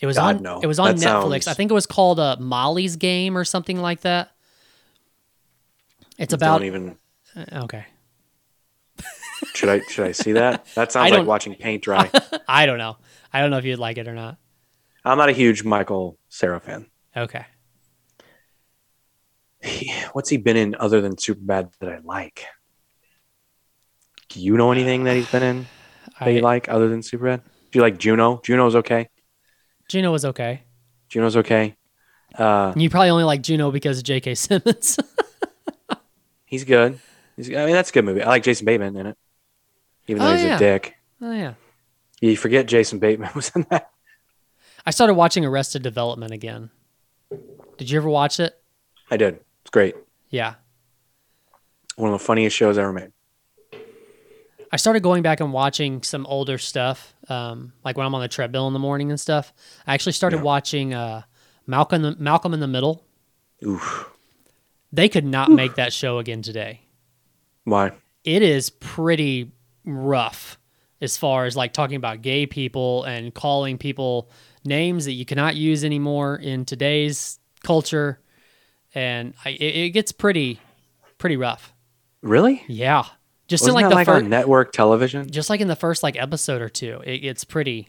S2: it was
S3: God,
S2: on
S3: no.
S2: it was on
S3: That
S2: netflix
S3: sounds-
S2: i think it was called uh, molly's game or something like that it's about
S3: Don't even
S2: uh, okay
S3: should I should I see that? That sounds like watching paint dry.
S2: i don't know i don't know if you'd like it or not
S3: I'm not a huge Michael Cera fan.
S2: Okay.
S3: He- what's he been in other than Superbad that I like? Do you know anything that he's been in that you like other than Superbad? Do you like Juno? Juno's okay.
S2: Juno was okay.
S3: Juno's okay. Uh,
S2: You probably only like Juno because of J.K. Simmons.
S3: he's good. He's, I mean, that's a good movie. I like Jason Bateman in it, even though
S2: Oh,
S3: he's
S2: yeah.
S3: a dick.
S2: oh yeah.
S3: You forget Jason Bateman was in that.
S2: I started watching Arrested Development again. Did you ever watch it?
S3: I did. It's great.
S2: Yeah.
S3: One of the funniest shows I ever made.
S2: I started going back and watching some older stuff, um, like when I'm on the treadmill in the morning and stuff. I actually started
S3: Yeah.
S2: watching uh, Malcolm, the, Malcolm in the Middle.
S3: Oof.
S2: They could not make that show again today.
S3: Why?
S2: It is pretty rough as far as like talking about gay people and calling people names that you cannot use anymore in today's culture, and I, it, it gets pretty, pretty rough.
S3: Really?
S2: Yeah, just
S3: Wasn't
S2: in like the
S3: like
S2: first,
S3: network television?
S2: just like in the first like episode or two, it gets pretty.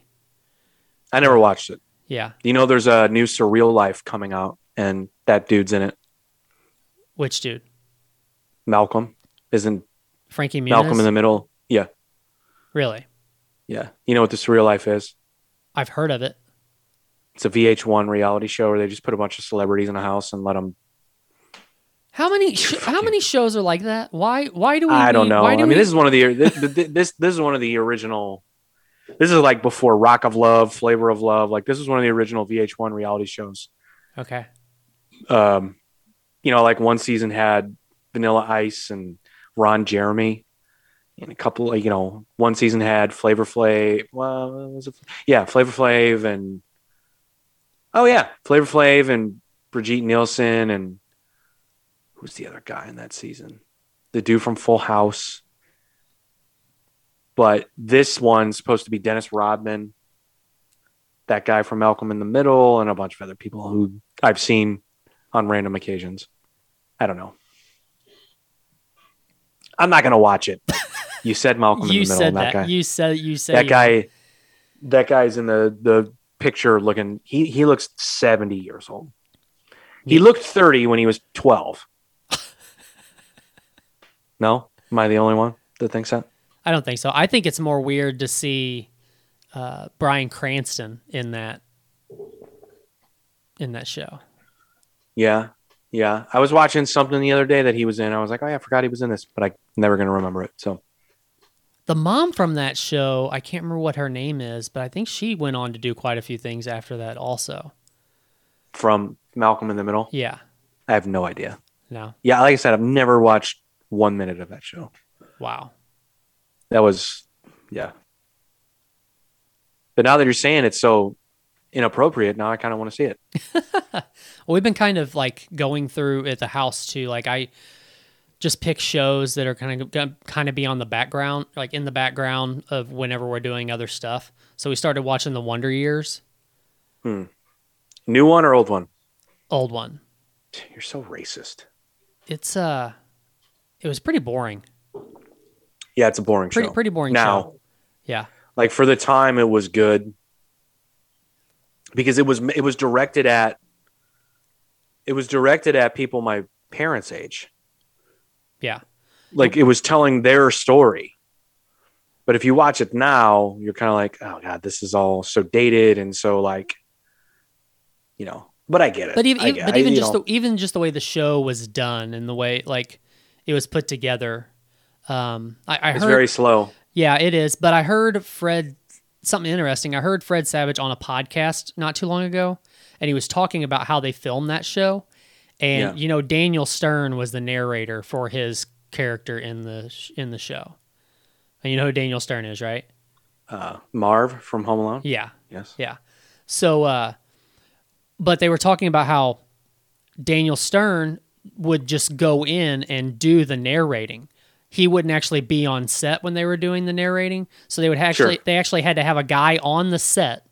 S3: I never watched it.
S2: Yeah,
S3: You know, there's a new Surreal Life coming out, and that dude's in it.
S2: which dude?
S3: Malcolm isn't
S2: Frankie Muniz.
S3: Malcolm in the Middle. Yeah,
S2: really?
S3: yeah. You know what the Surreal Life is?
S2: I've heard of it.
S3: It's a VH1 reality show where they just put a bunch of celebrities in a house and let them.
S2: How many? Sh- how many shows are like that? Why? Why do we?
S3: I don't know.
S2: Why
S3: I mean,
S2: we,
S3: this is one of the this, this this is one of the original. This is like before Rock of Love, Flavor of Love. Like this is one of the original VH1 reality shows.
S2: okay.
S3: Um, you know, like one season had Vanilla Ice and Ron Jeremy, and a couple. You know, one season had Flavor Flav. Well, was it? Yeah, Flavor Flav and oh yeah, Flavor Flav and Brigitte Nielsen and who's the other guy in that season? The dude from Full House. But this one's supposed to be Dennis Rodman, that guy from Malcolm in the Middle, and a bunch of other people who I've seen on random occasions. I don't know. I'm not gonna watch it. You said Malcolm
S2: You
S3: in the Middle.
S2: said that.
S3: that, guy.
S2: You said you said
S3: that
S2: you-
S3: guy. That guy's in the the picture looking. He he looks 70 years old. He looked 30 when he was 12. no, am I the only one that thinks that?
S2: I don't think so. I think it's more weird to see uh, Bryan Cranston in that in that show.
S3: Yeah, yeah. I was watching something the other day that he was in. I was like, oh yeah, I forgot he was in this, but I never gonna remember it. So
S2: The mom from that show, I can't remember what her name is, but I think she went on to do quite a few things after that also.
S3: from Malcolm in the Middle,
S2: Yeah.
S3: I have no idea.
S2: No.
S3: Yeah, like I said, I've never watched one minute of that show.
S2: Wow.
S3: That was, yeah. But now that you're saying it's so inappropriate, now I kind of want to see it.
S2: Well, we've been kind of like going through at the house too. Like I just pick shows that are kind of gonna kind of be on the background, like in the background of whenever we're doing other stuff. So we started watching the Wonder Years, Hmm.
S3: New one or old one?
S2: old one.
S3: You're so racist.
S2: It's uh, it was pretty boring.
S3: Yeah, it's a boring
S2: Pretty
S3: show.
S2: pretty boring
S3: now,
S2: show. Yeah.
S3: like for the time, it was good because it was it was directed at it was directed at people my parents' age.
S2: Yeah.
S3: like it was telling their story. But if you watch it now, you're kind of like, oh god, this is all so dated and so like, you know. But I get it.
S2: But even,
S3: I
S2: even- but
S3: I-
S2: even
S3: you
S2: just
S3: know,
S2: the, even just the way the show was done and the way like it was put together. Um, I, I
S3: it's
S2: heard
S3: very slow.
S2: Yeah, it is. But I heard Fred something interesting. I heard Fred Savage on a podcast not too long ago, and he was talking about how they filmed that show. And
S3: Yeah.
S2: you know, Daniel Stern was the narrator for his character in the sh- in the show. And you know who Daniel Stern is, right?
S3: Uh, Marv from Home Alone.
S2: Yeah.
S3: Yes.
S2: Yeah. So, uh, but they were talking about how Daniel Stern would just go in and do the narrating. He wouldn't actually be on set when they were doing the narrating. So they would actually
S3: Sure.
S2: they actually had to have a guy on the set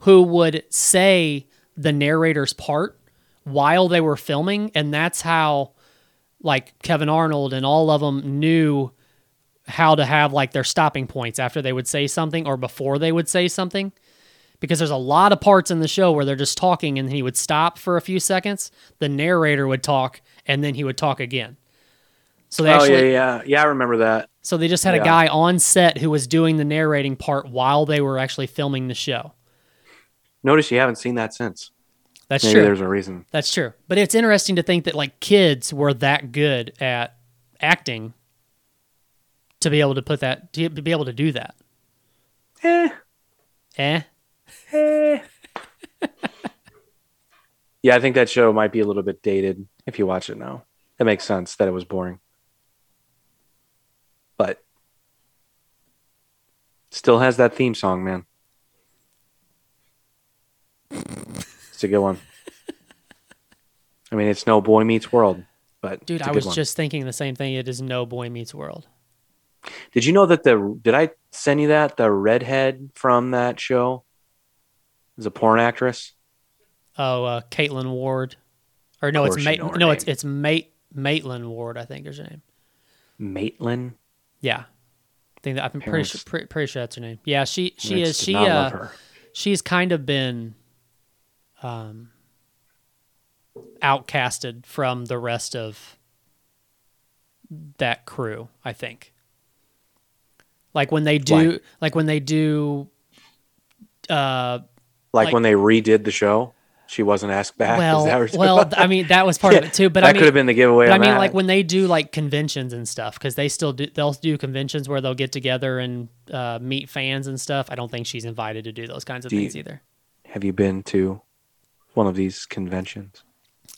S2: who would say the narrator's part while they were filming, and that's how like Kevin Arnold and all of them knew how to have like their stopping points after they would say something or before they would say something because there's a lot of parts in the show where they're just talking and he would stop for a few seconds. The narrator would talk and then he would talk again. So they
S3: oh
S2: actually,
S3: yeah, yeah, yeah. I remember that.
S2: so they just had a guy on set who was doing the narrating part while they were actually filming the show.
S3: Notice you haven't seen that since.
S2: That's
S3: Maybe
S2: true.
S3: there's a reason.
S2: That's true. But it's interesting to think that like kids were that good at acting to be able to put that to be able to do that.
S3: Eh,
S2: Eh?
S3: eh. yeah, I think that show might be a little bit dated if you watch it now. It makes sense that it was boring, but still has that theme song, man. It's a good one. I mean, it's no Boy Meets World, but
S2: Dude,
S3: it's
S2: I was
S3: one.
S2: just thinking the same thing. It is no boy meets world.
S3: Did you know that the did I send you that the redhead from that show is a porn actress?
S2: Oh, uh, Caitlin Ward, or no, it's Mate. No, it's
S3: name.
S2: it's Mate Maitland Ward. I think is her name.
S3: Maitland.
S2: Yeah, I think that I'm pretty
S3: Parents-
S2: sure, pretty, pretty sure that's her name. Yeah, she she is she uh she's kind of been um outcasted from the rest of that crew. I think. Like when they do,
S3: Why?
S2: like when they do. Uh,
S3: Like,
S2: like-
S3: when they redid the show, she wasn't asked back.
S2: Well,
S3: that
S2: well, I mean that was part of it too. But
S3: that
S2: I mean,
S3: could have been the giveaway.
S2: I mean,
S3: that.
S2: like when they do like conventions and stuff, because they still do. They'll do conventions where they'll get together and uh, meet fans and stuff. I don't think she's invited to do those kinds of
S3: Do you-
S2: things either.
S3: have you been to one of these conventions?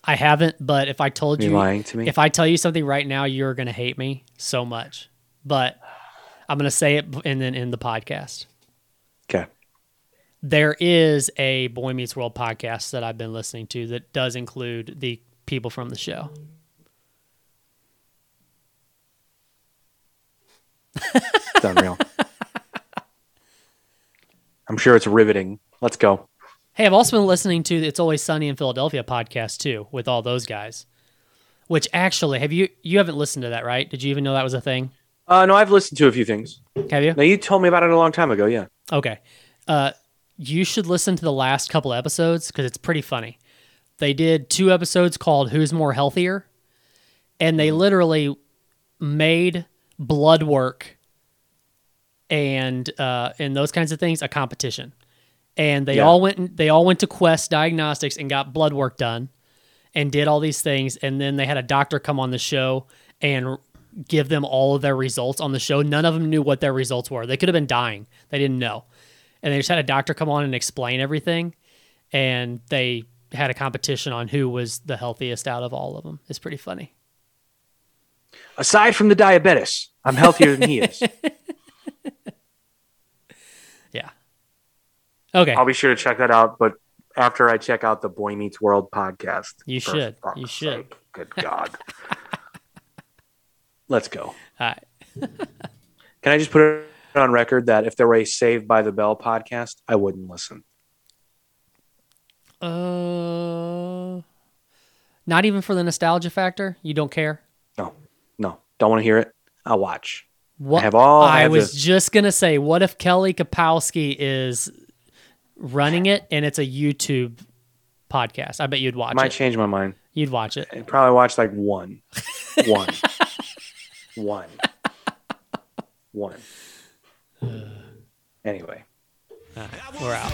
S2: I haven't, but if I told
S3: Are you
S2: you,
S3: lying to me?
S2: if I tell you something right now, you're gonna hate me so much. But I'm gonna say it and then in the podcast.
S3: okay.
S2: There is a Boy Meets World podcast that I've been listening to that does include the people from the show.
S3: It's unreal. I'm sure it's riveting. Let's go.
S2: Hey, I've also been listening to the It's Always Sunny in Philadelphia podcast too, with all those guys. Which actually, have you you haven't listened to that, right? Did you even know that was a thing?
S3: Uh, no, I've listened to a few things.
S2: Have you?
S3: Now you told me about it a long time ago. Yeah.
S2: Okay. Uh, you should listen to the last couple episodes because it's pretty funny. They did two episodes called "Who's More Healthier," and they literally made blood work and uh, and those kinds of things a competition. And they
S3: Yeah.
S2: all went. They all went to Quest Diagnostics and got blood work done, and did all these things. And then they had a doctor come on the show and give them all of their results on the show. None of them knew what their results were. They could have been dying. They didn't know. And they just had a doctor come on and explain everything. And they had a competition on who was the healthiest out of all of them. It's pretty funny.
S3: Aside from the diabetes, I'm healthier than he is.
S2: Yeah. Okay.
S3: I'll be sure to check that out. But after I check out the Boy Meets World podcast,
S2: You should. You should.
S3: sake. Good God. Let's go.
S2: All right.
S3: Can I just put it on record that if there were a Saved by the Bell podcast, I wouldn't listen.
S2: Uh, not even for the nostalgia factor. You don't care.
S3: No, no, don't want to hear it. I'll watch.
S2: What
S3: I have all. I,
S2: I
S3: have
S2: was just gonna say, what if Kelly Kapowski is running it and it's a YouTube podcast? I bet you'd watch it.
S3: might
S2: it.
S3: change my mind.
S2: You'd watch it.
S3: I probably watch like one, one, one, one. Anyway, uh,
S2: We're out.